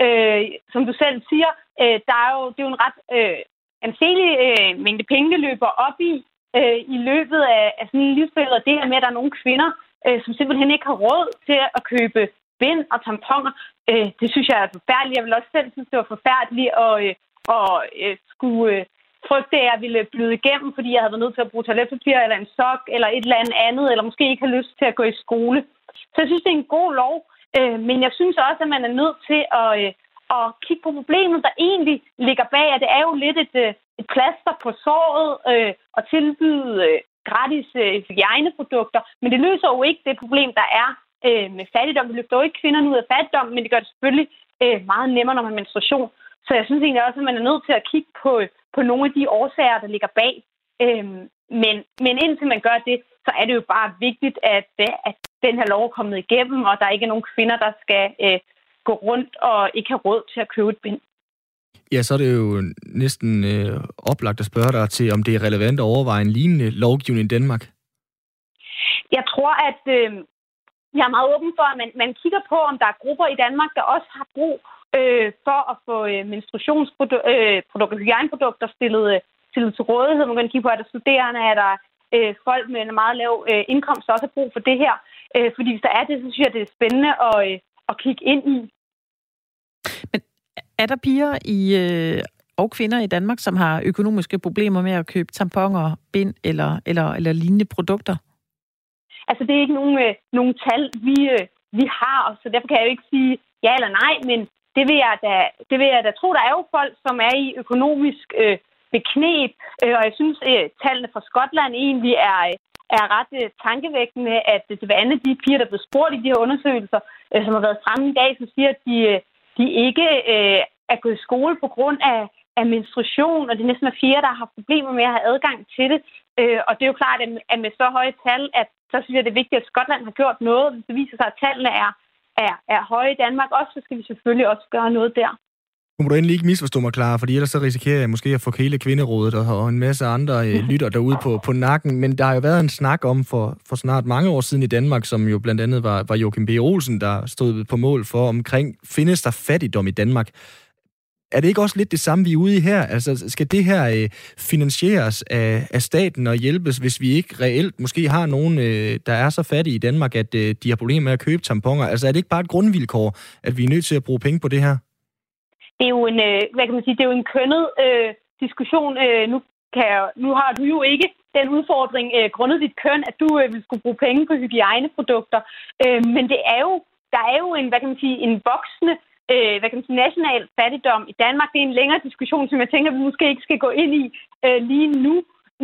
Øh, som du selv siger, øh, der er jo, det er jo en ret øh, anselig øh, mængde penge, det løber op i øh, i løbet af, af sådan en livsbillede. Det her med, at der er nogle kvinder, øh, som simpelthen ikke har råd til at købe bind og tamponer, øh, det synes jeg er forfærdeligt. Jeg vil også selv synes, det var forfærdeligt at, øh, at øh, skulle øh, frygte, at jeg ville bløde igennem, fordi jeg havde været nødt til at bruge toiletpapir eller en sok eller et eller andet andet, eller måske ikke har lyst til at gå i skole. Så jeg synes, det er en god lov, øh, men jeg synes også, at man er nødt til at, øh, at kigge på problemet, der egentlig ligger bag, at det er jo lidt et, øh, et plaster på såret øh, at tilbyde øh, gratis øh, hygiejneprodukter, men det løser jo ikke det problem, der er øh, med fattigdom. Det løfter jo ikke kvinderne ud af fattigdom, men det gør det selvfølgelig øh, meget nemmere, når man har menstruation. Så jeg synes egentlig også, at man er nødt til at kigge på, på nogle af de årsager, der ligger bag. Øh, men, men indtil man gør det, så er det jo bare vigtigt, at, øh, at den her lov er kommet igennem, og der ikke er nogen kvinder, der skal øh, gå rundt og ikke have råd til at købe et bind. Ja, så er det jo næsten øh, oplagt at spørge dig til, om det er relevant at overveje en lignende lovgivning i Danmark. Jeg tror, at øh, jeg er meget åben for, at man, man kigger på, om der er grupper i Danmark, der også har brug øh, for at få øh, menstruationsprodukter, øh, hygiejneprodukter stillet, øh, stillet til rådighed. Man kan kigge på, at der studerende, er der øh, folk med en meget lav øh, indkomst, der også har brug for det her. Øh, fordi hvis der er det, så synes jeg, det er spændende at, øh, at kigge ind i. Er der piger i, øh, og kvinder i Danmark, som har økonomiske problemer med at købe tamponer, bind eller, eller, eller lignende produkter? Altså, det er ikke nogen, øh, nogen tal, vi, øh, vi har, så derfor kan jeg jo ikke sige ja eller nej, men det vil jeg da, det vil jeg da tro. Der er jo folk, som er i økonomisk øh, beknep, øh, og jeg synes, at øh, tallene fra Skotland egentlig er, øh, er ret øh, tankevækkende, at det var andet de piger, der blev spurgt i de her undersøgelser, øh, som har været fremme i dag, som siger, at de, øh, de ikke øh, er gået i skole på grund af, af menstruation, og det er næsten hver fire, der har problemer med at have adgang til det. Øh, og det er jo klart, at med så høje tal, at så synes jeg, det er vigtigt, at Skotland har gjort noget. Hvis det viser sig, at tallene er, er, er høje i Danmark også, så skal vi selvfølgelig også gøre noget der. Nu må du endelig ikke misforstå mig, klar, fordi ellers så risikerer jeg måske at få hele kvinderådet og en masse andre øh, lytter derude på, på nakken. Men der har jo været en snak om for, for snart mange år siden i Danmark, som jo blandt andet var, var Joachim B. Olsen, der stod på mål for omkring, findes der fattigdom i Danmark? Er det ikke også lidt det samme, vi er ude i her? Altså, skal det her øh, finansieres af, af staten og hjælpes, hvis vi ikke reelt måske har nogen, øh, der er så fattige i Danmark, at øh, de har problemer med at købe tamponer? Altså, er det ikke bare et grundvilkår, at vi er nødt til at bruge penge på det her? Det er jo en, øh, hvad kan man sige, det er jo en kønnet øh, diskussion. Øh, nu, kan jeg, nu har du jo ikke den udfordring øh, grundet dit køn, at du øh, vil skulle bruge penge på hygiejneprodukter. Øh, men det er jo, der er jo en, hvad kan man sige, en voksende øh, hvad kan man sige, national fattigdom i Danmark. Det er en længere diskussion, som jeg tænker, vi måske ikke skal gå ind i øh, lige nu.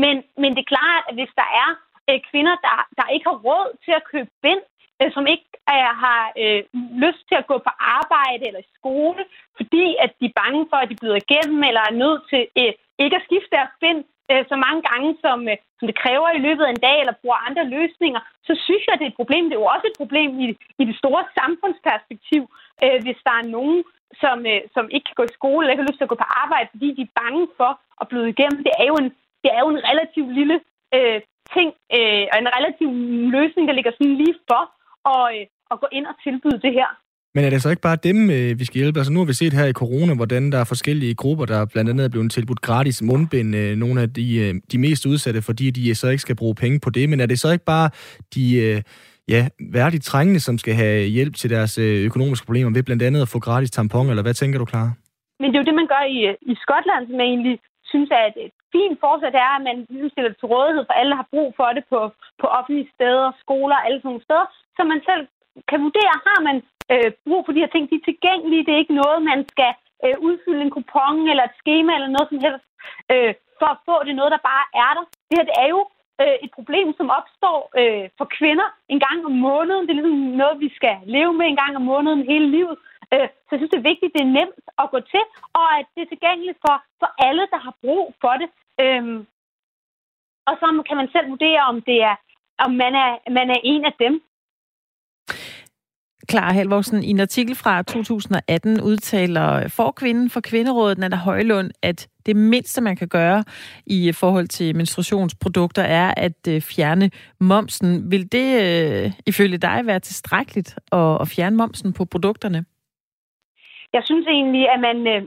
Men, men det er klart, at hvis der er øh, kvinder, der, der ikke har råd til at købe bind, Øh, som ikke er, har øh, lyst til at gå på arbejde eller i skole, fordi at de er bange for, at de bliver igennem, eller er nødt til øh, ikke at skifte deres bind øh, så mange gange, som, øh, som det kræver i løbet af en dag, eller bruger andre løsninger, så synes jeg, det er et problem. Det er jo også et problem i, i det store samfundsperspektiv, øh, hvis der er nogen, som, øh, som ikke kan gå i skole, eller ikke har lyst til at gå på arbejde, fordi de er bange for at blive igennem. Det er jo en, det er jo en relativt lille øh, ting, øh, og en relativ løsning, der ligger sådan lige for og, øh, og gå ind og tilbyde det her. Men er det så ikke bare dem, øh, vi skal hjælpe? Altså nu har vi set her i corona, hvordan der er forskellige grupper, der blandt andet er blevet tilbudt gratis mundbind, øh, nogle af de, de mest udsatte, fordi de så ikke skal bruge penge på det. Men er det så ikke bare de ja, værdigt trængende, som skal have hjælp til deres økonomiske problemer ved blandt andet at få gratis tampon, eller hvad tænker du, klar? Men det er jo det, man gør i, i Skotland, som jeg egentlig synes er et, et fint fortsat, er, at man ligesom stiller til rådighed for alle, der har brug for det på, på offentlige steder, skoler, alle sådan nogle steder, så man selv kan vurdere, har man øh, brug for de her ting, de er tilgængelige, det er ikke noget, man skal øh, udfylde en kupon eller et schema eller noget som helst, øh, for at få det noget, der bare er der. Det her det er jo øh, et problem, som opstår øh, for kvinder en gang om måneden. Det er ligesom noget, vi skal leve med en gang om måneden hele livet. Øh, så jeg synes, det er vigtigt, det er nemt at gå til, og at det er tilgængeligt for, for alle, der har brug for det. Øh, og så kan man selv vurdere, om det er om man er, man er en af dem. Clara Halvorsen, i en artikel fra 2018 udtaler forkvinden for Kvinderådet, Nanda Højlund, at det mindste, man kan gøre i forhold til menstruationsprodukter, er at øh, fjerne momsen. Vil det øh, ifølge dig være tilstrækkeligt at, at fjerne momsen på produkterne? Jeg synes egentlig, at man øh,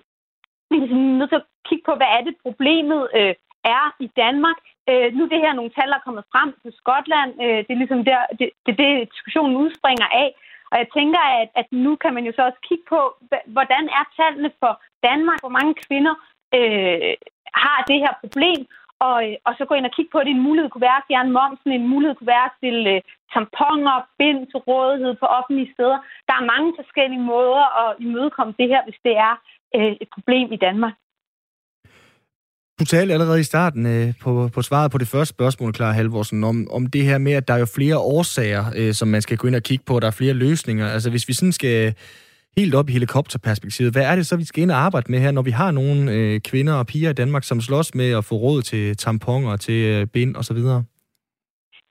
er ligesom nødt til at kigge på, hvad er det problemet øh, er i Danmark. Øh, nu er det her nogle tal, der er kommet frem til Skotland. Øh, det er ligesom der, det, det, det diskussionen udspringer af. Og jeg tænker, at, at nu kan man jo så også kigge på, hvordan er tallene for Danmark, hvor mange kvinder øh, har det her problem, og, og så gå ind og kigge på det. En mulighed kunne være at fjerne momsen, en mulighed kunne være at stille øh, tamponer, bind til rådighed på offentlige steder. Der er mange forskellige måder at imødekomme det her, hvis det er øh, et problem i Danmark. Du talte allerede i starten øh, på, på svaret på det første spørgsmål, Clara Halvorsen, om, om det her med, at der er jo flere årsager, øh, som man skal gå ind og kigge på. Der er flere løsninger. Altså hvis vi sådan skal helt op i helikopterperspektivet, hvad er det så, vi skal ind og arbejde med her, når vi har nogle øh, kvinder og piger i Danmark, som slås med at få råd til tamponer, til øh, bind osv.?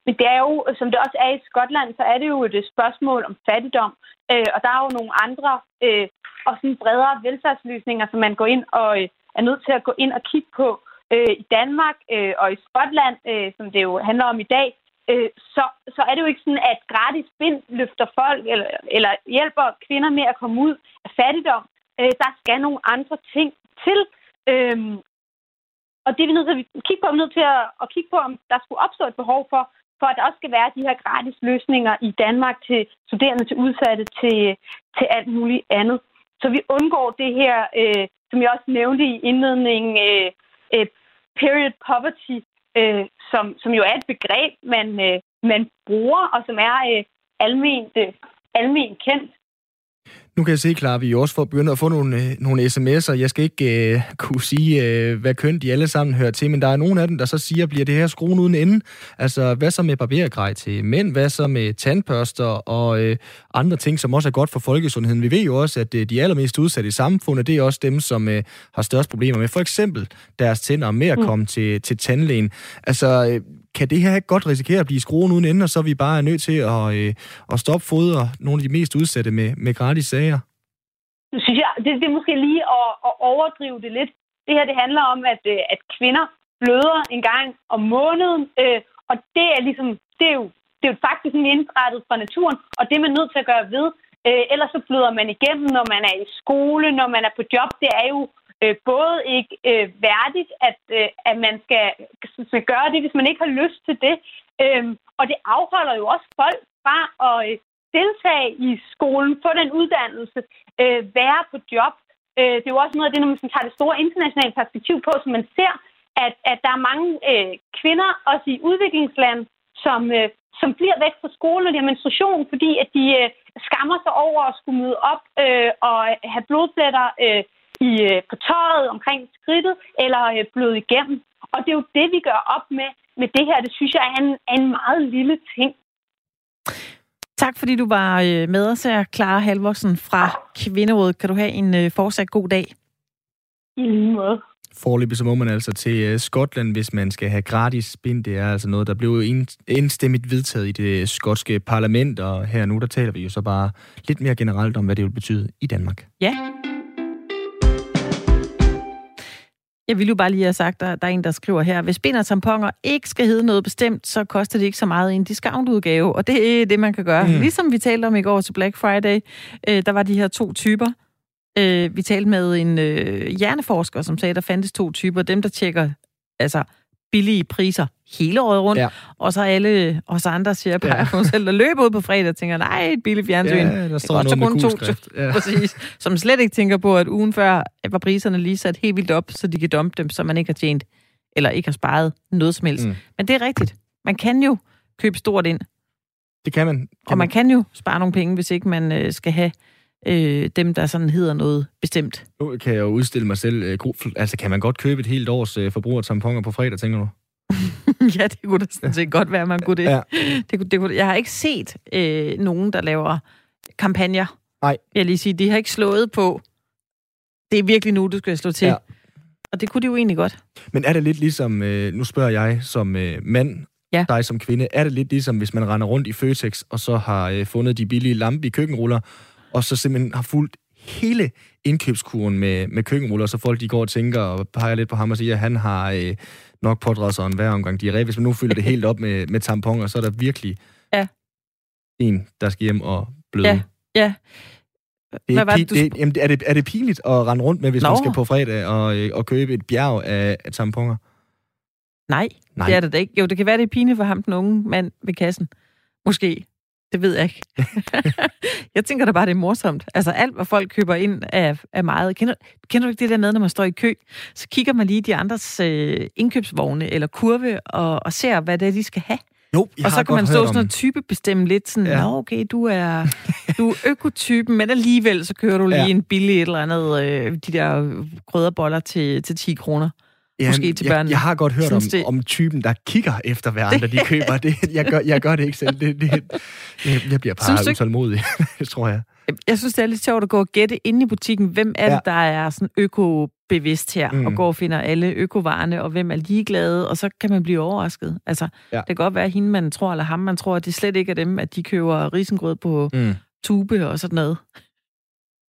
Men det er jo, som det også er i Skotland, så er det jo et spørgsmål om fattigdom. Øh, og der er jo nogle andre øh, og sådan bredere velfærdsløsninger, som man går ind og, øh, er nødt til at gå ind og kigge på øh, i Danmark øh, og i Skotland, øh, som det jo handler om i dag, øh, så, så er det jo ikke sådan, at gratis bind løfter folk eller, eller hjælper kvinder med at komme ud af fattigdom. Øh, der skal nogle andre ting til. Øh, og det er vi nødt til at kigge på, vi nødt til at, at kigge på, om der skulle opstå et behov for, for at der også skal være de her gratis løsninger i Danmark til studerende, til udsatte, til, til alt muligt andet. Så vi undgår det her øh, som jeg også nævnte i indledningen, øh, øh, period poverty, øh, som, som jo er et begreb, man, øh, man bruger, og som er øh, alment, øh, alment kendt. Nu kan jeg se, klar, vi også får begyndt at få nogle, øh, nogle sms'er. Jeg skal ikke øh, kunne sige, øh, hvad køn de alle sammen hører til, men der er nogle af dem, der så siger, bliver det her skruen uden ende? Altså, hvad så med barbergrej til mænd? Hvad så med tandpørster og øh, andre ting, som også er godt for folkesundheden? Vi ved jo også, at øh, de allermest udsatte i samfundet, det er også dem, som øh, har størst problemer med for eksempel deres tænder med at mm. komme mm. til, til tandlægen. Altså, øh, kan det her ikke godt risikere at blive skruen uden ende, og så er vi bare nødt til at, øh, at stoppe fodre nogle af de mest udsatte med, med gratis sager? Synes jeg, det, det er måske lige at, at overdrive det lidt. Det her det handler om, at, øh, at kvinder bløder en gang om måneden, øh, og det er ligesom, det er jo, det er jo faktisk indrettet fra naturen, og det er man nødt til at gøre ved. Øh, ellers så bløder man igennem, når man er i skole, når man er på job. Det er jo øh, både ikke øh, værdigt, at, øh, at man skal, skal gøre det, hvis man ikke har lyst til det. Øhm, og det afholder jo også folk fra at øh, deltage i skolen, få den uddannelse, øh, være på job. Øh, det er jo også noget af det, når man tager det store internationale perspektiv på, som man ser, at, at der er mange øh, kvinder, også i udviklingsland, som, øh, som bliver væk fra skolen og de har menstruation, fordi at de øh, skammer sig over at skulle møde op øh, og have blodpletter øh, i, øh, på tøjet, omkring skridtet, eller øh, bløde igennem. Og det er jo det, vi gør op med, med det her. Det synes jeg er en, er en meget lille ting. Tak fordi du var øh, med os her, Clara Halvorsen fra Kvinderådet. Kan du have en øh, fortsat god dag? I lige måde. Forløbig så må man altså til Skotland, hvis man skal have gratis spind. Det er altså noget, der blev enstemmigt vedtaget i det skotske parlament, og her nu, der taler vi jo så bare lidt mere generelt om, hvad det vil betyde i Danmark. Ja. Jeg vil jo bare lige have sagt, at der er en, der skriver her, hvis bind og tamponer ikke skal hedde noget bestemt, så koster det ikke så meget i en discountudgave, og det er det, man kan gøre. Mm. Ligesom vi talte om i går til Black Friday, øh, der var de her to typer. Øh, vi talte med en øh, hjerneforsker, som sagde, at der fandtes to typer. Dem, der tjekker altså billige priser hele året rundt, ja. og så alle os andre siger bare ja. for mig selv, der løber ud på fredag og tænker, nej, et billigt fjernsyn. Ja, der står noget med to, ja. præcis, som slet ikke tænker på, at ugen før var priserne lige sat helt vildt op, så de kan dumpe dem, så man ikke har tjent, eller ikke har sparet noget som helst. Mm. Men det er rigtigt. Man kan jo købe stort ind. Det kan man. Kan og man kan jo spare nogle penge, hvis ikke man øh, skal have øh, dem, der sådan hedder noget bestemt. Nu kan jeg jo udstille mig selv. Øh, altså, kan man godt købe et helt års øh, forbrug af tamponer på fredag, tænker du? ja, det kunne da sådan set godt være, man kunne det. Ja. det, det kunne, jeg har ikke set øh, nogen, der laver kampagner. Nej. Jeg lige sige, de har ikke slået på, det er virkelig nu, du skal slå til. Ja. Og det kunne de jo egentlig godt. Men er det lidt ligesom, øh, nu spørger jeg som øh, mand, ja. dig som kvinde, er det lidt ligesom, hvis man render rundt i Føtex, og så har øh, fundet de billige lampe i køkkenruller, og så simpelthen har fulgt hele indkøbskuren med, med køkkenruller, så folk de går og tænker og peger lidt på ham og siger, at han har øh, nok pådraget sig en hver omgang diarré. Hvis man nu fylder det helt op med, med tamponer, så er der virkelig ja. en, der skal hjem og bløde. Ja, ja. Det er, det, det, jamen, er, det, er det pinligt at rende rundt med, hvis Nå. man skal på fredag og, øh, og købe et bjerg af, af tamponer? Nej, Nej, det er det da ikke. Jo, det kan være, det er pinligt for ham, den unge mand ved kassen. Måske. Det ved jeg ikke. jeg tænker da bare, det er morsomt. Altså alt, hvad folk køber ind, er, er meget. Kender, kender du ikke det der med, når man står i kø, så kigger man lige de andres øh, indkøbsvogne eller kurve og, og ser, hvad det er, de skal have? Jo, og så kan man stå sådan noget type bestemme lidt sådan, ja. Nå, okay, du er, du er økotypen, men alligevel så kører du lige ja. en billig et eller andet, øh, de der krydderboller til, til 10 kroner. Ja, Måske til børnene. Jeg, jeg har godt hørt om, det... om typen, der kigger efter, hvad andre de køber. Det, jeg, gør, jeg gør det ikke selv. Det, det, det, jeg bliver bare utålmodig, tror jeg. Jeg synes, det er lidt sjovt at gå og gætte inde i butikken, hvem er det, ja. der er sådan økobevidst her, mm. og går og finder alle økovarerne, og hvem er ligeglade, og så kan man blive overrasket. Altså, ja. det kan godt være, at hende, man tror, eller ham, man tror, at det slet ikke er dem, at de køber risengrød på mm. tube og sådan noget.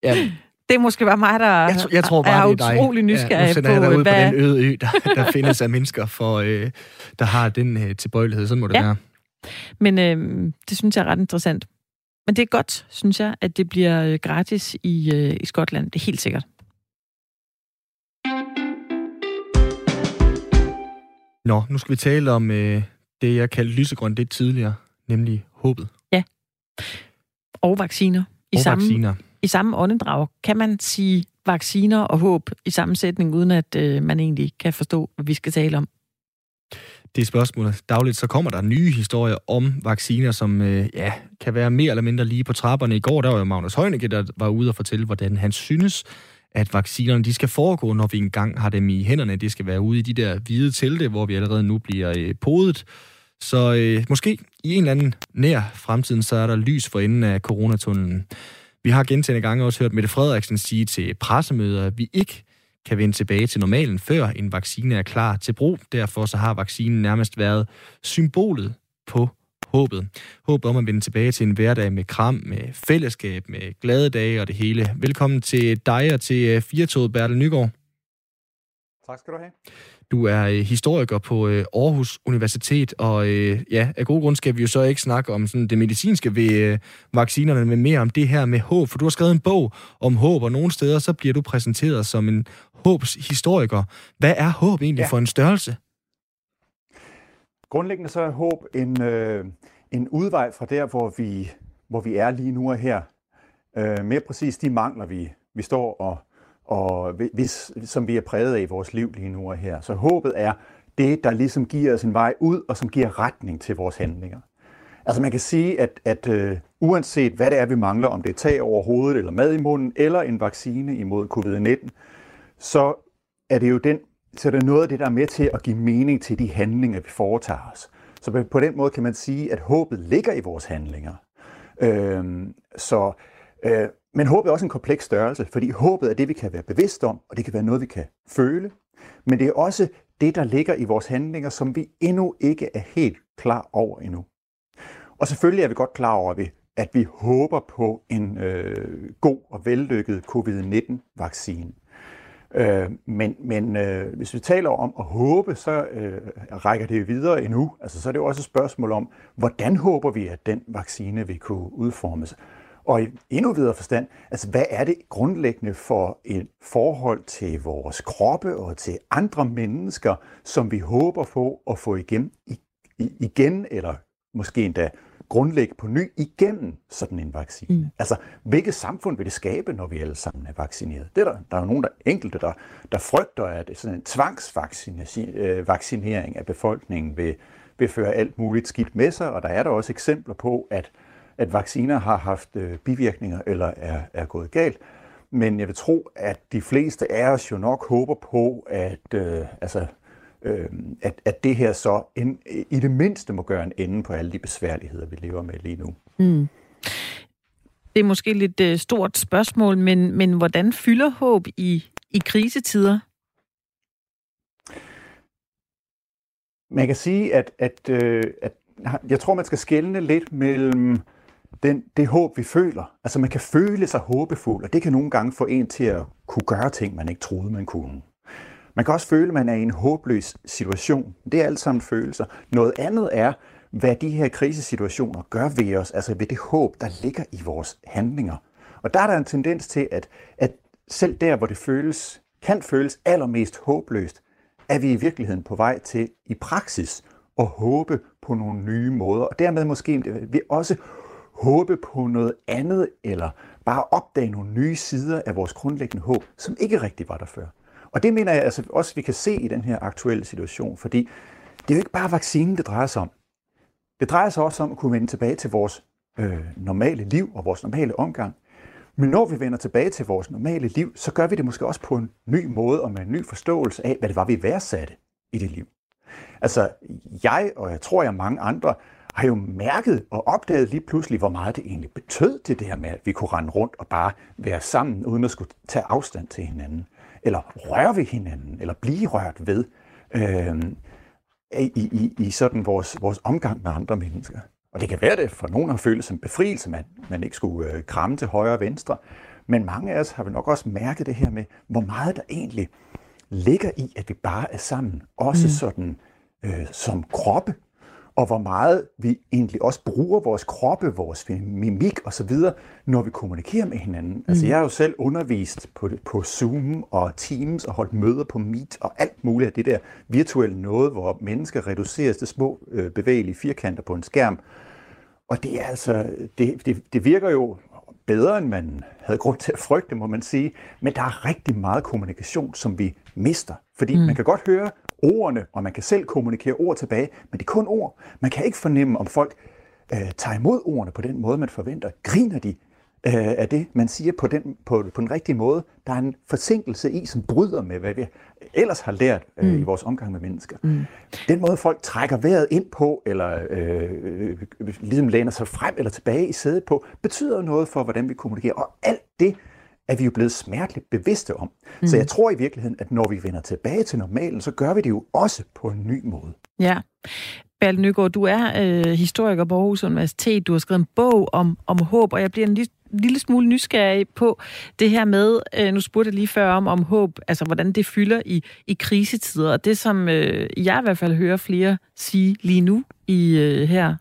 Ja, det er måske bare mig, der jeg, tror, jeg tror bare, er, det er utrolig nysgerrig ja, nu på, jeg dig ud hvad... på den øde ø, der, der findes af mennesker, for, øh, der har den øh, tilbøjelighed. Sådan må det ja. være. Men øh, det synes jeg er ret interessant. Men det er godt, synes jeg, at det bliver øh, gratis i, øh, i Skotland. Det er helt sikkert. Nå, nu skal vi tale om øh, det, jeg kaldte lysegrøn det tidligere, nemlig håbet. Ja. Og vacciner. I og samme, vacciner i samme åndedrag. Kan man sige vacciner og håb i sammensætning, uden at øh, man egentlig kan forstå, hvad vi skal tale om? Det er spørgsmålet. Dagligt så kommer der nye historier om vacciner, som øh, ja, kan være mere eller mindre lige på trapperne. I går der var jo Magnus Heunicke, der var ude og fortælle, hvordan han synes, at vaccinerne de skal foregå, når vi engang har dem i hænderne. Det skal være ude i de der hvide telte, hvor vi allerede nu bliver øh, podet. Så øh, måske i en eller anden nær fremtiden, så er der lys for enden af coronatunnelen. Vi har gentagende gange også hørt Mette Frederiksen sige til pressemøder, at vi ikke kan vende tilbage til normalen, før en vaccine er klar til brug. Derfor så har vaccinen nærmest været symbolet på håbet. Håbet om at vende tilbage til en hverdag med kram, med fællesskab, med glade dage og det hele. Velkommen til dig og til øh, Firtoget, Bertel Nygaard. Tak skal du have. Du er øh, historiker på øh, Aarhus Universitet, og øh, ja, af gode grund skal vi jo så ikke snakke om sådan det medicinske ved vaccinerne, men mere om det her med håb, for du har skrevet en bog om håb, og nogle steder så bliver du præsenteret som en håbshistoriker. Hvad er håb egentlig ja. for en størrelse? Grundlæggende så er håb en, øh, en udvej fra der, hvor vi, hvor vi er lige nu og her. Øh, mere præcis de mangler, vi, vi står og, og hvis, som vi er præget af i vores liv lige nu og her. Så håbet er det, der ligesom giver os en vej ud, og som giver retning til vores handlinger. Altså man kan sige, at, at uh, uanset hvad det er, vi mangler, om det er tag over hovedet, eller mad i munden, eller en vaccine imod covid-19, så er det jo den, så er det noget af det, der er med til at give mening til de handlinger, vi foretager os. Så på den måde kan man sige, at håbet ligger i vores handlinger. Øhm, så øh, men håbet er også en kompleks størrelse, fordi håbet er det, vi kan være bevidst om, og det kan være noget, vi kan føle. Men det er også det, der ligger i vores handlinger, som vi endnu ikke er helt klar over endnu. Og selvfølgelig er vi godt klar over, at vi håber på en øh, god og vellykket covid-19-vaccine. Øh, men men øh, hvis vi taler om at håbe, så øh, rækker det videre endnu. Altså, så er det jo også et spørgsmål om, hvordan håber vi, at den vaccine vil kunne udformes. Og i endnu videre forstand, altså hvad er det grundlæggende for et forhold til vores kroppe og til andre mennesker, som vi håber på at få igen, igen eller måske endda grundlægge på ny igennem sådan en vaccine. Mm. Altså, hvilket samfund vil det skabe, når vi alle sammen er vaccineret? Det er der, der er jo nogen, der enkelte, der, der frygter, at sådan en tvangsvaccinering øh, af befolkningen vil, vil føre alt muligt skidt med sig, og der er der også eksempler på, at at vacciner har haft øh, bivirkninger eller er, er gået galt. Men jeg vil tro, at de fleste af os jo nok håber på, at, øh, altså, øh, at, at det her så en, i det mindste må gøre en ende på alle de besværligheder, vi lever med lige nu. Mm. Det er måske lidt øh, stort spørgsmål, men, men hvordan fylder håb i, i krisetider? Man kan sige, at, at, øh, at jeg tror, man skal skelne lidt mellem den, det håb, vi føler. Altså man kan føle sig håbefuld, og det kan nogle gange få en til at kunne gøre ting, man ikke troede, man kunne. Man kan også føle, at man er i en håbløs situation. Det er alt sammen følelser. Noget andet er, hvad de her krisesituationer gør ved os, altså ved det håb, der ligger i vores handlinger. Og der er der en tendens til, at, at selv der, hvor det føles, kan føles allermest håbløst, er vi i virkeligheden på vej til i praksis at håbe på nogle nye måder, og dermed måske vi også håbe på noget andet, eller bare opdage nogle nye sider af vores grundlæggende håb, som ikke rigtig var der før. Og det mener jeg altså også, vi kan se i den her aktuelle situation, fordi det er jo ikke bare vaccinen, det drejer sig om. Det drejer sig også om at kunne vende tilbage til vores øh, normale liv og vores normale omgang. Men når vi vender tilbage til vores normale liv, så gør vi det måske også på en ny måde og med en ny forståelse af, hvad det var, vi værdsatte i det liv. Altså, jeg og jeg tror, jeg mange andre har jo mærket og opdaget lige pludselig, hvor meget det egentlig betød det her med, at vi kunne rende rundt og bare være sammen, uden at skulle tage afstand til hinanden, eller røre ved hinanden, eller blive rørt ved øh, i, i, i sådan vores, vores omgang med andre mennesker. Og det kan være det, for nogen har følt som befrielse, man, man ikke skulle øh, kramme til højre og venstre. Men mange af os har vi nok også mærket det her med, hvor meget der egentlig ligger i, at vi bare er sammen. Også mm. sådan øh, som kroppe, og hvor meget vi egentlig også bruger vores kroppe, vores mimik osv., når vi kommunikerer med hinanden. Altså, mm. Altså jeg har jo selv undervist på, på Zoom og Teams og holdt møder på Meet og alt muligt af det der virtuelle noget, hvor mennesker reduceres til små øh, bevægelige firkanter på en skærm. Og det er altså, det, det, det virker jo bedre, end man havde grund til at frygte, må man sige. Men der er rigtig meget kommunikation, som vi mister. Fordi mm. man kan godt høre ordene, og man kan selv kommunikere ord tilbage, men det er kun ord. Man kan ikke fornemme, om folk øh, tager imod ordene på den måde, man forventer. Griner de øh, af det, man siger på den, på, på den rigtige måde? Der er en forsinkelse i, som bryder med, hvad vi ellers har lært øh, mm. i vores omgang med mennesker. Mm. Den måde, folk trækker vejret ind på, eller øh, ligesom læner sig frem eller tilbage i sædet på, betyder noget for, hvordan vi kommunikerer. Og alt det er vi jo blevet smerteligt bevidste om. Mm. Så jeg tror i virkeligheden, at når vi vender tilbage til normalen, så gør vi det jo også på en ny måde. Ja. Bertel Nygaard, du er øh, historiker på Aarhus Universitet. Du har skrevet en bog om, om håb, og jeg bliver en lille, lille smule nysgerrig på det her med, øh, nu spurgte jeg lige før om, om håb, altså hvordan det fylder i, i krisetider. Og det, som øh, jeg i hvert fald hører flere sige lige nu i øh, her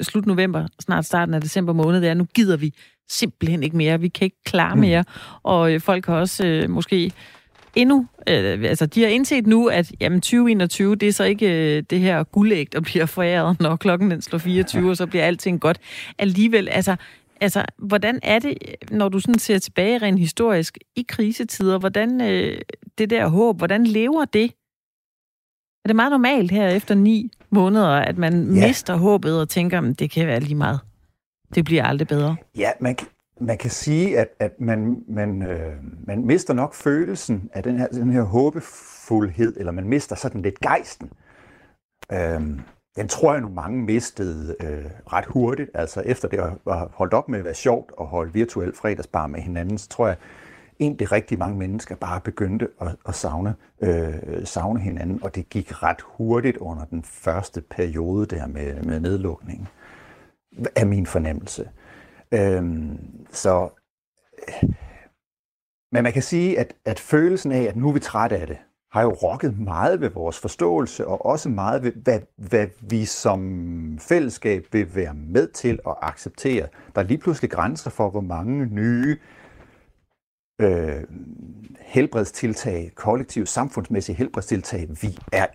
slut november, snart starten af december måned, det er, nu gider vi simpelthen ikke mere. Vi kan ikke klare mm. mere. Mm. Og øh, folk har også øh, måske endnu, øh, altså de har indset nu, at jamen 2021, det er så ikke øh, det her guldæg, der bliver foræret, når klokken den slår 24, og så bliver alting godt. Alligevel, altså, altså hvordan er det, når du sådan ser tilbage rent historisk i krisetider, hvordan øh, det der håb, hvordan lever det? Er det meget normalt her efter ni måneder, at man ja. mister håbet og tænker, det kan være lige meget? Det bliver aldrig bedre. Ja, man, man kan sige, at, at man, man, øh, man mister nok følelsen af den her, den her håbefuldhed, eller man mister sådan lidt gejsten. Øhm, den tror jeg nu mange mistede øh, ret hurtigt. Altså efter det har holdt op med at være sjovt og holde virtuel fredagsbar med hinanden, så tror jeg egentlig rigtig mange mennesker bare begyndte at, at savne, øh, savne hinanden, og det gik ret hurtigt under den første periode der med, med nedlukningen er min fornemmelse. Øhm, så, øh, men man kan sige, at, at følelsen af, at nu er vi trætte af det, har jo rokket meget ved vores forståelse, og også meget ved, hvad, hvad vi som fællesskab vil være med til at acceptere. Der er lige pludselig grænser for, hvor mange nye øh, helbredstiltag, kollektive samfundsmæssige helbredstiltag, vi er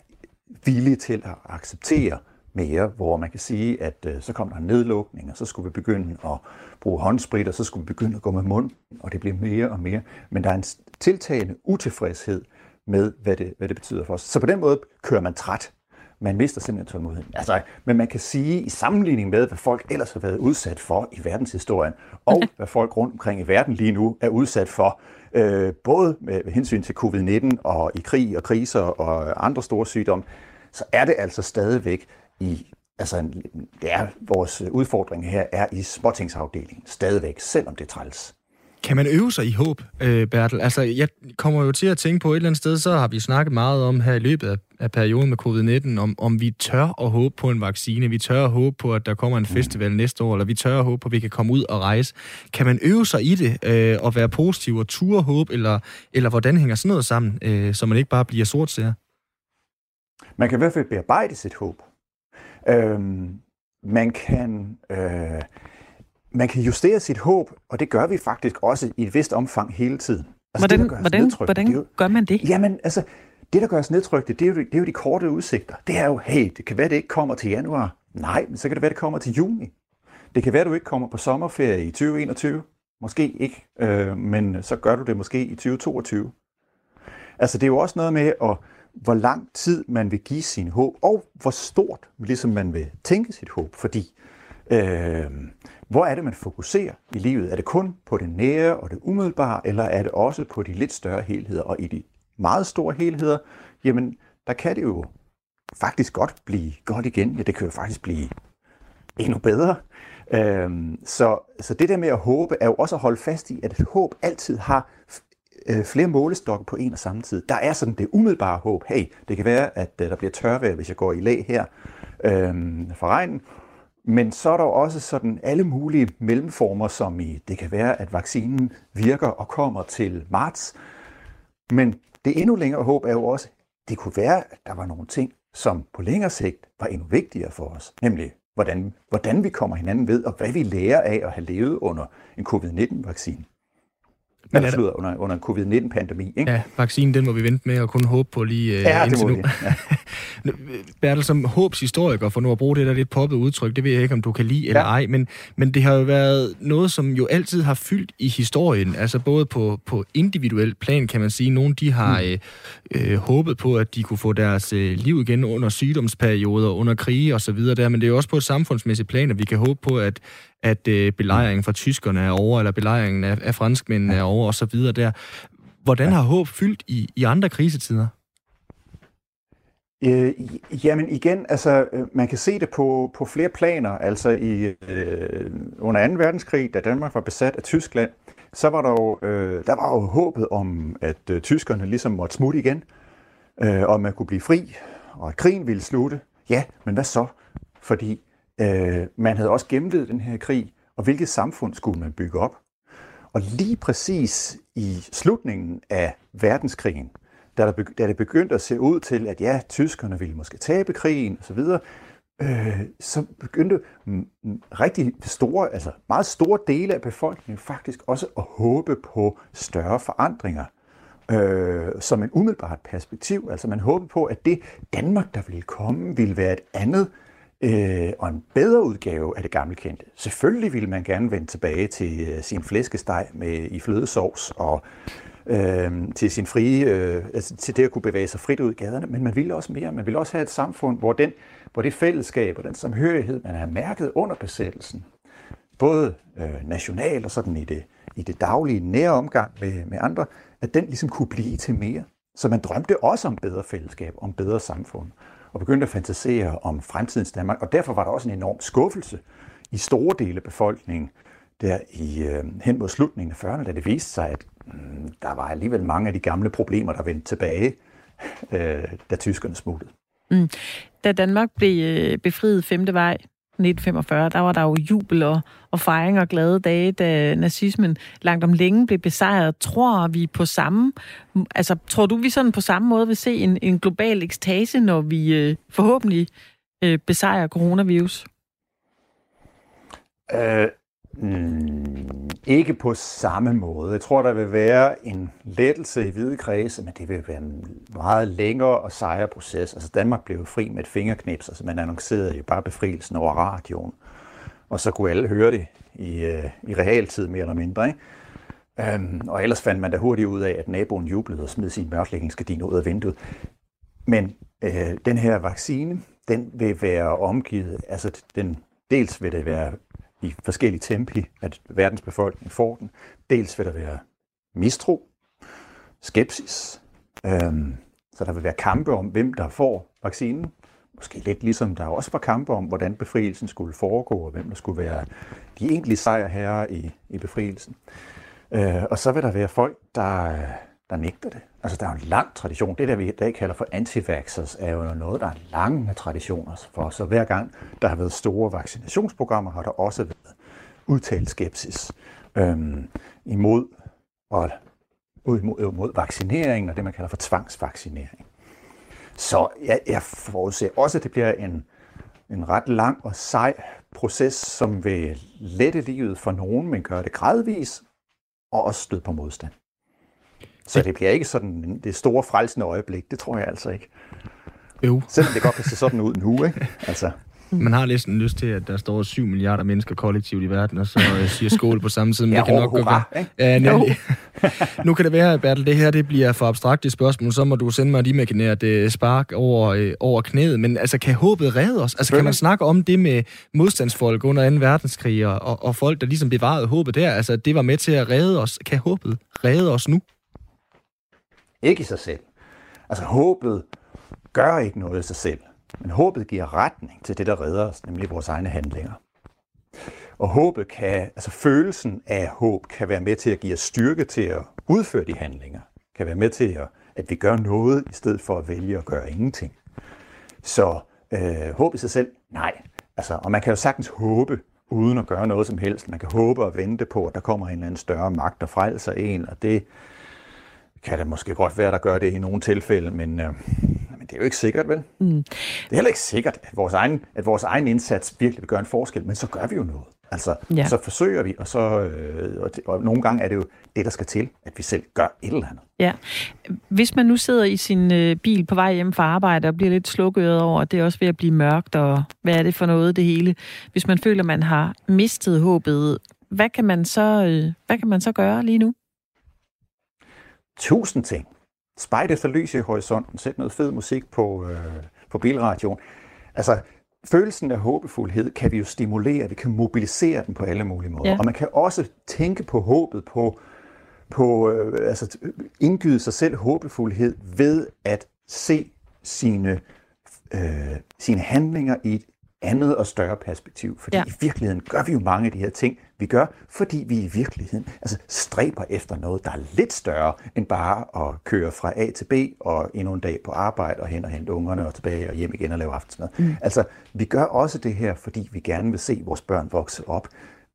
villige til at acceptere mere, hvor man kan sige, at øh, så kom der en nedlukning, og så skulle vi begynde at bruge håndsprit, og så skulle vi begynde at gå med mund, og det bliver mere og mere. Men der er en tiltagende utilfredshed med, hvad det, hvad det betyder for os. Så på den måde kører man træt. Man mister simpelthen tålmodigheden. Altså, men man kan sige, i sammenligning med, hvad folk ellers har været udsat for i verdenshistorien, og hvad folk rundt omkring i verden lige nu er udsat for, øh, både med hensyn til covid-19 og i krig og kriser og andre store sygdomme, så er det altså stadigvæk i altså, er, vores udfordring her er i småtingsafdelingen stadigvæk, selvom det er træls. Kan man øve sig i håb, øh, Bertel? Altså, jeg kommer jo til at tænke på et eller andet sted, så har vi snakket meget om her i løbet af, af perioden med covid-19, om, om vi tør at håbe på en vaccine, vi tør at håbe på, at der kommer en festival mm. næste år, eller vi tør at håbe på, at vi kan komme ud og rejse. Kan man øve sig i det, øh, og være positiv og ture håb, eller, eller hvordan hænger sådan noget sammen, øh, så man ikke bare bliver sortseer? Man kan i hvert fald bearbejde sit håb. Øhm, man kan... Øh, man kan justere sit håb, og det gør vi faktisk også i et vist omfang hele tiden. Altså, hvordan, det, gør hvordan, hvordan det jo, gør man det? Jamen, altså, det, der gør os nedtrykte, det er, jo, det er jo de korte udsigter. Det er jo, hey, det kan være, det ikke kommer til januar. Nej, men så kan det være, det kommer til juni. Det kan være, du ikke kommer på sommerferie i 2021. Måske ikke, øh, men så gør du det måske i 2022. Altså, det er jo også noget med at hvor lang tid man vil give sin håb, og hvor stort ligesom man vil tænke sit håb, fordi øh, hvor er det, man fokuserer i livet? Er det kun på det nære og det umiddelbare, eller er det også på de lidt større helheder? Og i de meget store helheder, jamen, der kan det jo faktisk godt blive godt igen. Ja, det kan jo faktisk blive endnu bedre. Øhm, så, så det der med at håbe er jo også at holde fast i, at et håb altid har øh, flere målestokke på en og samme tid. Der er sådan det umiddelbare håb. Hey, det kan være, at øh, der bliver tørvejr, hvis jeg går i lag her øh, for regnen. Men så er der også sådan alle mulige mellemformer, som i, det kan være, at vaccinen virker og kommer til marts. Men det endnu længere håb er jo også, det kunne være, at der var nogle ting, som på længere sigt var endnu vigtigere for os. Nemlig, hvordan, hvordan vi kommer hinanden ved, og hvad vi lærer af at have levet under en covid-19-vaccine. Men altså, under, under en covid-19-pandemi. Ikke? Ja, vaccinen, den må vi vente med og kun håbe på lige uh, ja, indtil nu. vi. Ja. Bertel, som håbshistoriker, for nu at bruge det der lidt poppet udtryk, det ved jeg ikke, om du kan lide eller Ja. ej, men, men det har jo været noget, som jo altid har fyldt i historien, altså både på, på individuel plan, kan man sige. Nogle, de har Mm. øh, øh, håbet på, at de kunne få deres øh, liv igen under sygdomsperioder, under krige og så videre der, men det er jo også på et samfundsmæssigt plan, at vi kan håbe på, at, at øh, belejringen fra tyskerne er over, eller belejringen af, af franskmændene er over og så videre der. Hvordan har håb fyldt i, i andre krisetider? Øh, jamen igen, altså øh, man kan se det på, på flere planer. Altså i, øh, under 2. verdenskrig, da Danmark var besat af Tyskland, så var der jo, øh, der var jo håbet om, at øh, tyskerne ligesom måtte smutte igen, øh, og man kunne blive fri, og at krigen ville slutte. Ja, men hvad så? Fordi øh, man havde også gennemlevet den her krig, og hvilket samfund skulle man bygge op? Og lige præcis i slutningen af verdenskrigen, da, der da det begyndte at se ud til, at ja, tyskerne ville måske tabe krigen osv., øh, så begyndte rigtig store, altså meget store dele af befolkningen faktisk også at håbe på større forandringer øh, som en umiddelbart perspektiv. Altså man håbede på, at det Danmark, der ville komme, ville være et andet øh, og en bedre udgave af det gamle kendte. Selvfølgelig ville man gerne vende tilbage til øh, sin flæskesteg med i flødesovs og øh, til sin frie, øh, altså til det at kunne bevæge sig frit ud i gaderne, men man ville også mere. Man ville også have et samfund, hvor, den, hvor det fællesskab og den samhørighed, man har mærket under besættelsen, både øh, nationalt og sådan i det, i det daglige nære omgang med, med andre, at den ligesom kunne blive til mere. Så man drømte også om bedre fællesskab, om bedre samfund, og begyndte at fantasere om fremtidens Danmark. Og derfor var der også en enorm skuffelse i store dele af befolkningen, der i, øh, hen mod slutningen af 40'erne, da det viste sig, at mm, der var alligevel mange af de gamle problemer, der vendte tilbage, øh, da tyskerne smuttede. Mm. Da Danmark blev øh, befriet 5. maj 1945, der var der jo jubel og, og fejring og glade dage, da nazismen langt om længe blev besejret. Tror vi på samme, altså tror du, vi sådan på samme måde vil se en, en global ekstase, når vi øh, forhåbentlig øh, besejrer coronavirus? Øh, mm, ikke på samme måde. Jeg tror, der vil være en lettelse i hvide kredse, men det vil være en meget længere og sejere proces. Altså Danmark blev jo fri med et fingerknips, altså man annoncerede jo bare befrielsen over radioen, og så kunne alle høre det i, øh, i realtid mere eller mindre. Ikke? Øhm, og ellers fandt man da hurtigt ud af, at naboen jublede og smed sin mørklægningsgardin ud af vinduet. Men øh, den her vaccine, den vil være omgivet, altså den, dels vil det være i forskellige tempi, at verdens befolkning får den. Dels vil der være mistro, skepsis, øhm, så der vil være kampe om, hvem der får vaccinen. Måske lidt ligesom der også var kampe om, hvordan befrielsen skulle foregå, og hvem der skulle være de egentlige sejrherrer i, i befrielsen. Øh, og så vil der være folk, der, der nægter det. Altså, der er jo en lang tradition. Det, der vi i dag kalder for antivaxxers, er jo noget, der er lange traditioner for. Så hver gang der har været store vaccinationsprogrammer, har der også været udtalt skepsis øhm, imod, og, imod, imod vaccinering og det, man kalder for tvangsvaccinering. Så jeg, jeg forudser også, at det bliver en, en ret lang og sej proces, som vil lette livet for nogen, men gøre det gradvis, og også støde på modstand. Så det bliver ikke sådan det store frelsende øjeblik, det tror jeg altså ikke. Jo. Selvom det godt kan se sådan ud nu, ikke? Altså, Man har næsten lyst til, at der står 7 milliarder mennesker kollektivt i verden, og så øh, siger skole på samme tid, men Ja, det kan nok hurra, godt. ikke? Ja, nu kan det være, Bertel, det her det bliver for abstrakt et spørgsmål, så må du sende mig et imaginært øh, spark over, øh, over knæet, men altså, kan håbet redde os? Altså, kan man snakke om det med modstandsfolk under 2. verdenskrig, og, og folk, der ligesom bevarede håbet der, altså, det var med til at redde os. Kan håbet redde os nu? Ikke i sig selv. Altså håbet gør ikke noget i sig selv, men håbet giver retning til det, der redder os, nemlig vores egne handlinger. Og håbet kan, altså følelsen af håb kan være med til at give os styrke til at udføre de handlinger. Kan være med til, at, at vi gør noget, i stedet for at vælge at gøre ingenting. Så øh, håb i sig selv, nej. Altså, og man kan jo sagtens håbe, uden at gøre noget som helst. Man kan håbe og vente på, at der kommer en eller anden større magt og frelser en, og det kan det måske godt være, der gør det i nogle tilfælde, men, øh, men det er jo ikke sikkert, vel? Mm. Det er heller ikke sikkert, at vores, egen, at vores egen indsats virkelig vil gøre en forskel, men så gør vi jo noget. Altså, Ja. så forsøger vi, og så øh, og, det, og nogle gange er det jo det, der skal til, at vi selv gør et eller andet. Ja. Hvis man nu sidder i sin øh, bil på vej hjem fra arbejde og bliver lidt slukket over, at det er også ved at blive mørkt, og hvad er det for noget, det hele? Hvis man føler, man har mistet håbet, hvad kan man så, øh, hvad kan man så gøre lige nu? Tusind ting. Spejt efter lys i horisonten. Sæt noget fed musik på, øh, på bilradioen. Altså, følelsen af håbefuldhed kan vi jo stimulere. Vi kan mobilisere den på alle mulige måder. Ja. Og man kan også tænke på håbet, på, på øh, altså, indgyde sig selv håbefuldhed ved at se sine, øh, sine handlinger i et andet og større perspektiv. Fordi Ja. i virkeligheden gør vi jo mange af de her ting, vi gør, fordi vi i virkeligheden altså, stræber efter noget, der er lidt større end bare at køre fra A til B og endnu en dag på arbejde og hen og hente ungerne og tilbage og hjem igen og lave aftensmad. Mm. Altså, vi gør også det her, fordi vi gerne vil se vores børn vokse op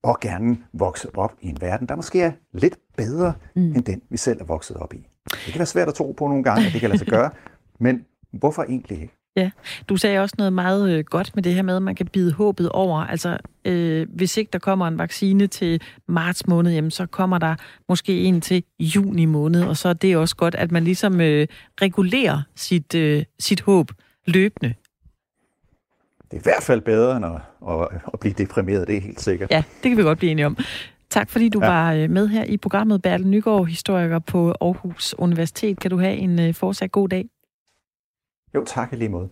og gerne vokse op i en verden, der måske er lidt bedre mm. end den, vi selv er vokset op i. Det kan være svært at tro på nogle gange, at det kan lade sig gøre, men hvorfor egentlig ikke? Ja, du sagde også noget meget øh, godt med det her med, at man kan bide håbet over. Altså, øh, hvis ikke der kommer en vaccine til marts måned, jamen, så kommer der måske en til juni måned, og så er det også godt, at man ligesom øh, regulerer sit, øh, sit håb løbende. Det er i hvert fald bedre end at, at, at blive deprimeret, det er helt sikkert. Ja, det kan vi godt blive enige om. Tak fordi du ja. Var øh, med her i programmet, Bertel Nygaard, historiker på Aarhus Universitet. Kan du have en øh, fortsat god dag? Jo, tak i lige måde.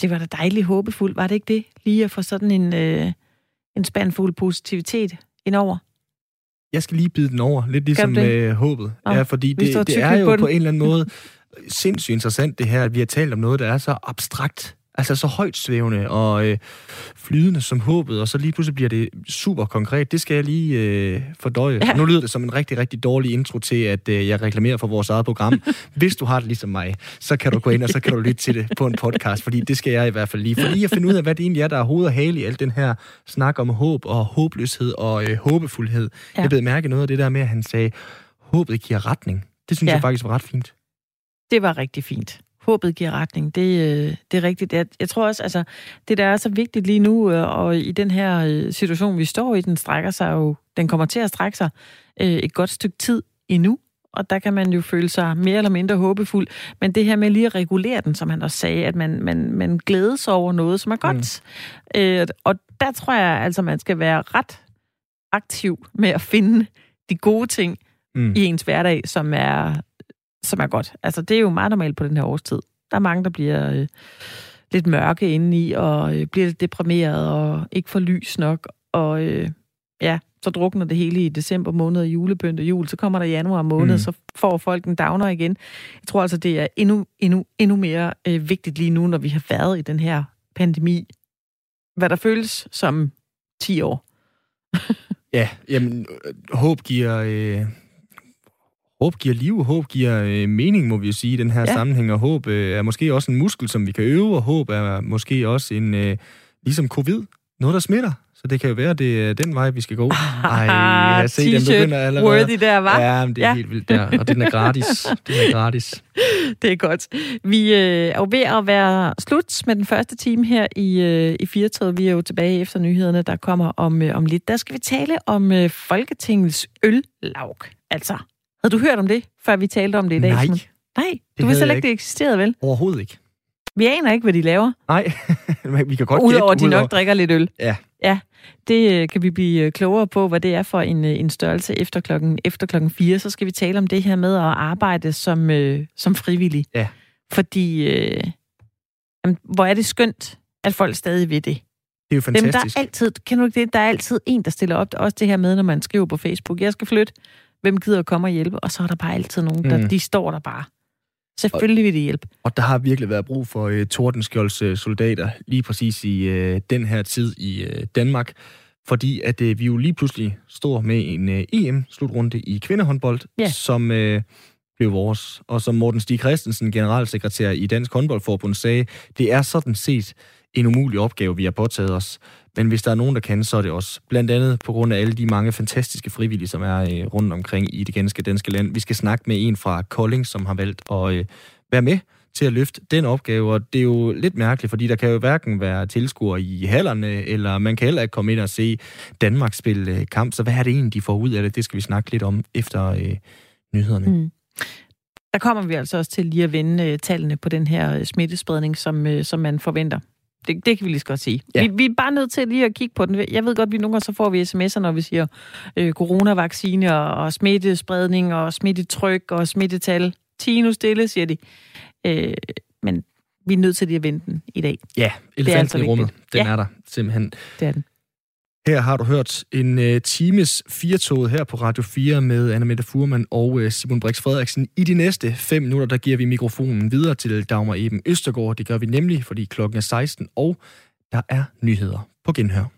Det var da dejligt håbefuldt, var det ikke det? Lige at få sådan en, øh, en spandfuld positivitet indover. Jeg skal lige bide den over, lidt ligesom med håbet. Nå, ja, fordi det, det er jo på på, en eller anden måde sindssygt interessant det her, at vi har talt om noget, der er så abstrakt, altså så højt svævende og øh, flydende som håbet, og så lige pludselig bliver det super konkret. Det skal jeg lige øh, fordøje. Ja. Nu lyder det som en rigtig, rigtig dårlig intro til, at øh, jeg reklamerer for vores eget program. Hvis du har det ligesom mig, så kan du gå ind, og så kan du lytte til det på en podcast, fordi det skal jeg i hvert fald lige. For lige at finde ud af, hvad det egentlig er, der er hoved og hale i alt den her snak om håb og håbløshed og øh, håbefuldhed. Ja. Jeg blev mærke noget af det der med, at han sagde, håbet giver retning. Det synes ja. jeg faktisk var ret fint. Det var rigtig fint. Håbet giver retning. Det, øh, det er rigtigt. Jeg, jeg tror også, altså, det der er så vigtigt lige nu, øh, og i den her øh, situation, vi står i, den strækker sig jo, den kommer til at strække sig et godt stykke tid endnu, og der kan man jo føle sig mere eller mindre håbefuld. Men det her med lige at regulere den, som han også sagde, at man, man, man glædes over noget, som er godt. Mm. Øh, og der tror jeg altså, man skal være ret aktiv med at finde de gode ting Mm. i ens hverdag, som er, som er godt. Altså, det er jo meget normalt på den her årstid. Der er mange, der bliver øh, lidt mørke indeni, og øh, bliver lidt deprimeret, og ikke får lys nok, og øh, ja, så drukner det hele i december måned, og julepynt og jul, så kommer der januar måned, mm. Mm. så får folk en downer igen. Jeg tror altså, det er endnu, endnu, endnu mere øh, vigtigt lige nu, når vi har været i den her pandemi. Hvad der føles som 10 år. Ja, jamen, øh, håb giver... Øh, håb giver liv, håb giver øh, mening, må vi jo sige, i den her Ja. sammenhæng, og håb øh, er måske også en muskel, som vi kan øve, og håb er måske også en, øh, ligesom covid, noget, der smitter. Så det kan jo være, det er den vej, vi skal gå. Ej, jeg ser, den begynder allerede. worthy der, var. Ja, men det er Ja. ja. helt vildt der, og den er gratis. den er gratis. Det er godt. Vi øh, er jo ved at være slut med den første time her i, øh, i Firtoget. Vi er jo tilbage efter nyhederne, der kommer om, øh, om lidt. Der skal vi tale om øh, Folketingets øllaug. Altså, havde du hørt om det, før vi talte om det i dag? Nej. Simon? Nej, du vidste heller ikke, det eksisterede, vel? Overhovedet ikke. Vi aner ikke, hvad de laver, Nej, vi kan godt udover at de nok drikker lidt øl. Ja. Ja, det øh, kan vi blive øh, klogere på, hvad det er for en, øh, en størrelse efter klokken, efter klokken 4. Så skal vi tale om det her med at arbejde som, øh, som frivillig. Ja. Fordi, øh, jamen, hvor er det skønt, at folk stadig ved det. Det er jo Dem, der fantastisk. er altid, kender du ikke det? Der er altid en, der stiller op. Også det her med, når man skriver på Facebook, jeg skal flytte, hvem gider at komme og hjælpe? Og så er der bare altid nogen, der Mm. de står der bare. Selvfølgelig vil de hjælpe. Og der har virkelig været brug for øh, Tordenskjolds øh, soldater lige præcis i øh, den her tid i øh, Danmark, fordi at øh, vi jo lige pludselig står med en øh, EM-slutrunde i kvindehåndbold, Ja. som øh, blev vores. Og som Morten Stig Christensen, generalsekretær i Dansk Håndboldforbund, sagde, det er sådan set en umulig opgave, vi har påtaget os. Men hvis der er nogen, der kan, så er det også. Blandt andet på grund af alle de mange fantastiske frivillige, som er øh, rundt omkring i det ganske danske land. Vi skal snakke med en fra Kolding, som har valgt at øh, være med til at løfte den opgave, og det er jo lidt mærkeligt, fordi der kan jo hverken være tilskuere i hallerne, eller man kan heller ikke komme ind og se Danmark spille øh, kamp, så hvad er det egentlig, de får ud af det? Det skal vi snakke lidt om efter øh, nyhederne. Mm. Der kommer vi altså også til lige at vende øh, tallene på den her øh, smittespredning, som, øh, som man forventer. Det, det kan vi lige så godt sige. Ja. Vi, vi er bare nødt til lige at kigge på den. Jeg ved godt, at vi nogle gange så får vi sms'er, når vi siger øh, coronavaccine og, og smittespredning og smittetryk og smittetal. Tino stille, siger de. Øh, men vi er nødt til lige at vente den i dag. Ja, elefanten altså i rummet, den ja. er der simpelthen. Det er den. Her har du hørt en uh, times firetoget her på Radio 4 med Anna Mette Furman og uh, Simon Brix Frederiksen. I de næste fem minutter, der giver vi mikrofonen videre til Dagmar Eben Østergaard. Det gør vi nemlig, fordi klokken er 16, og der er nyheder på genhør.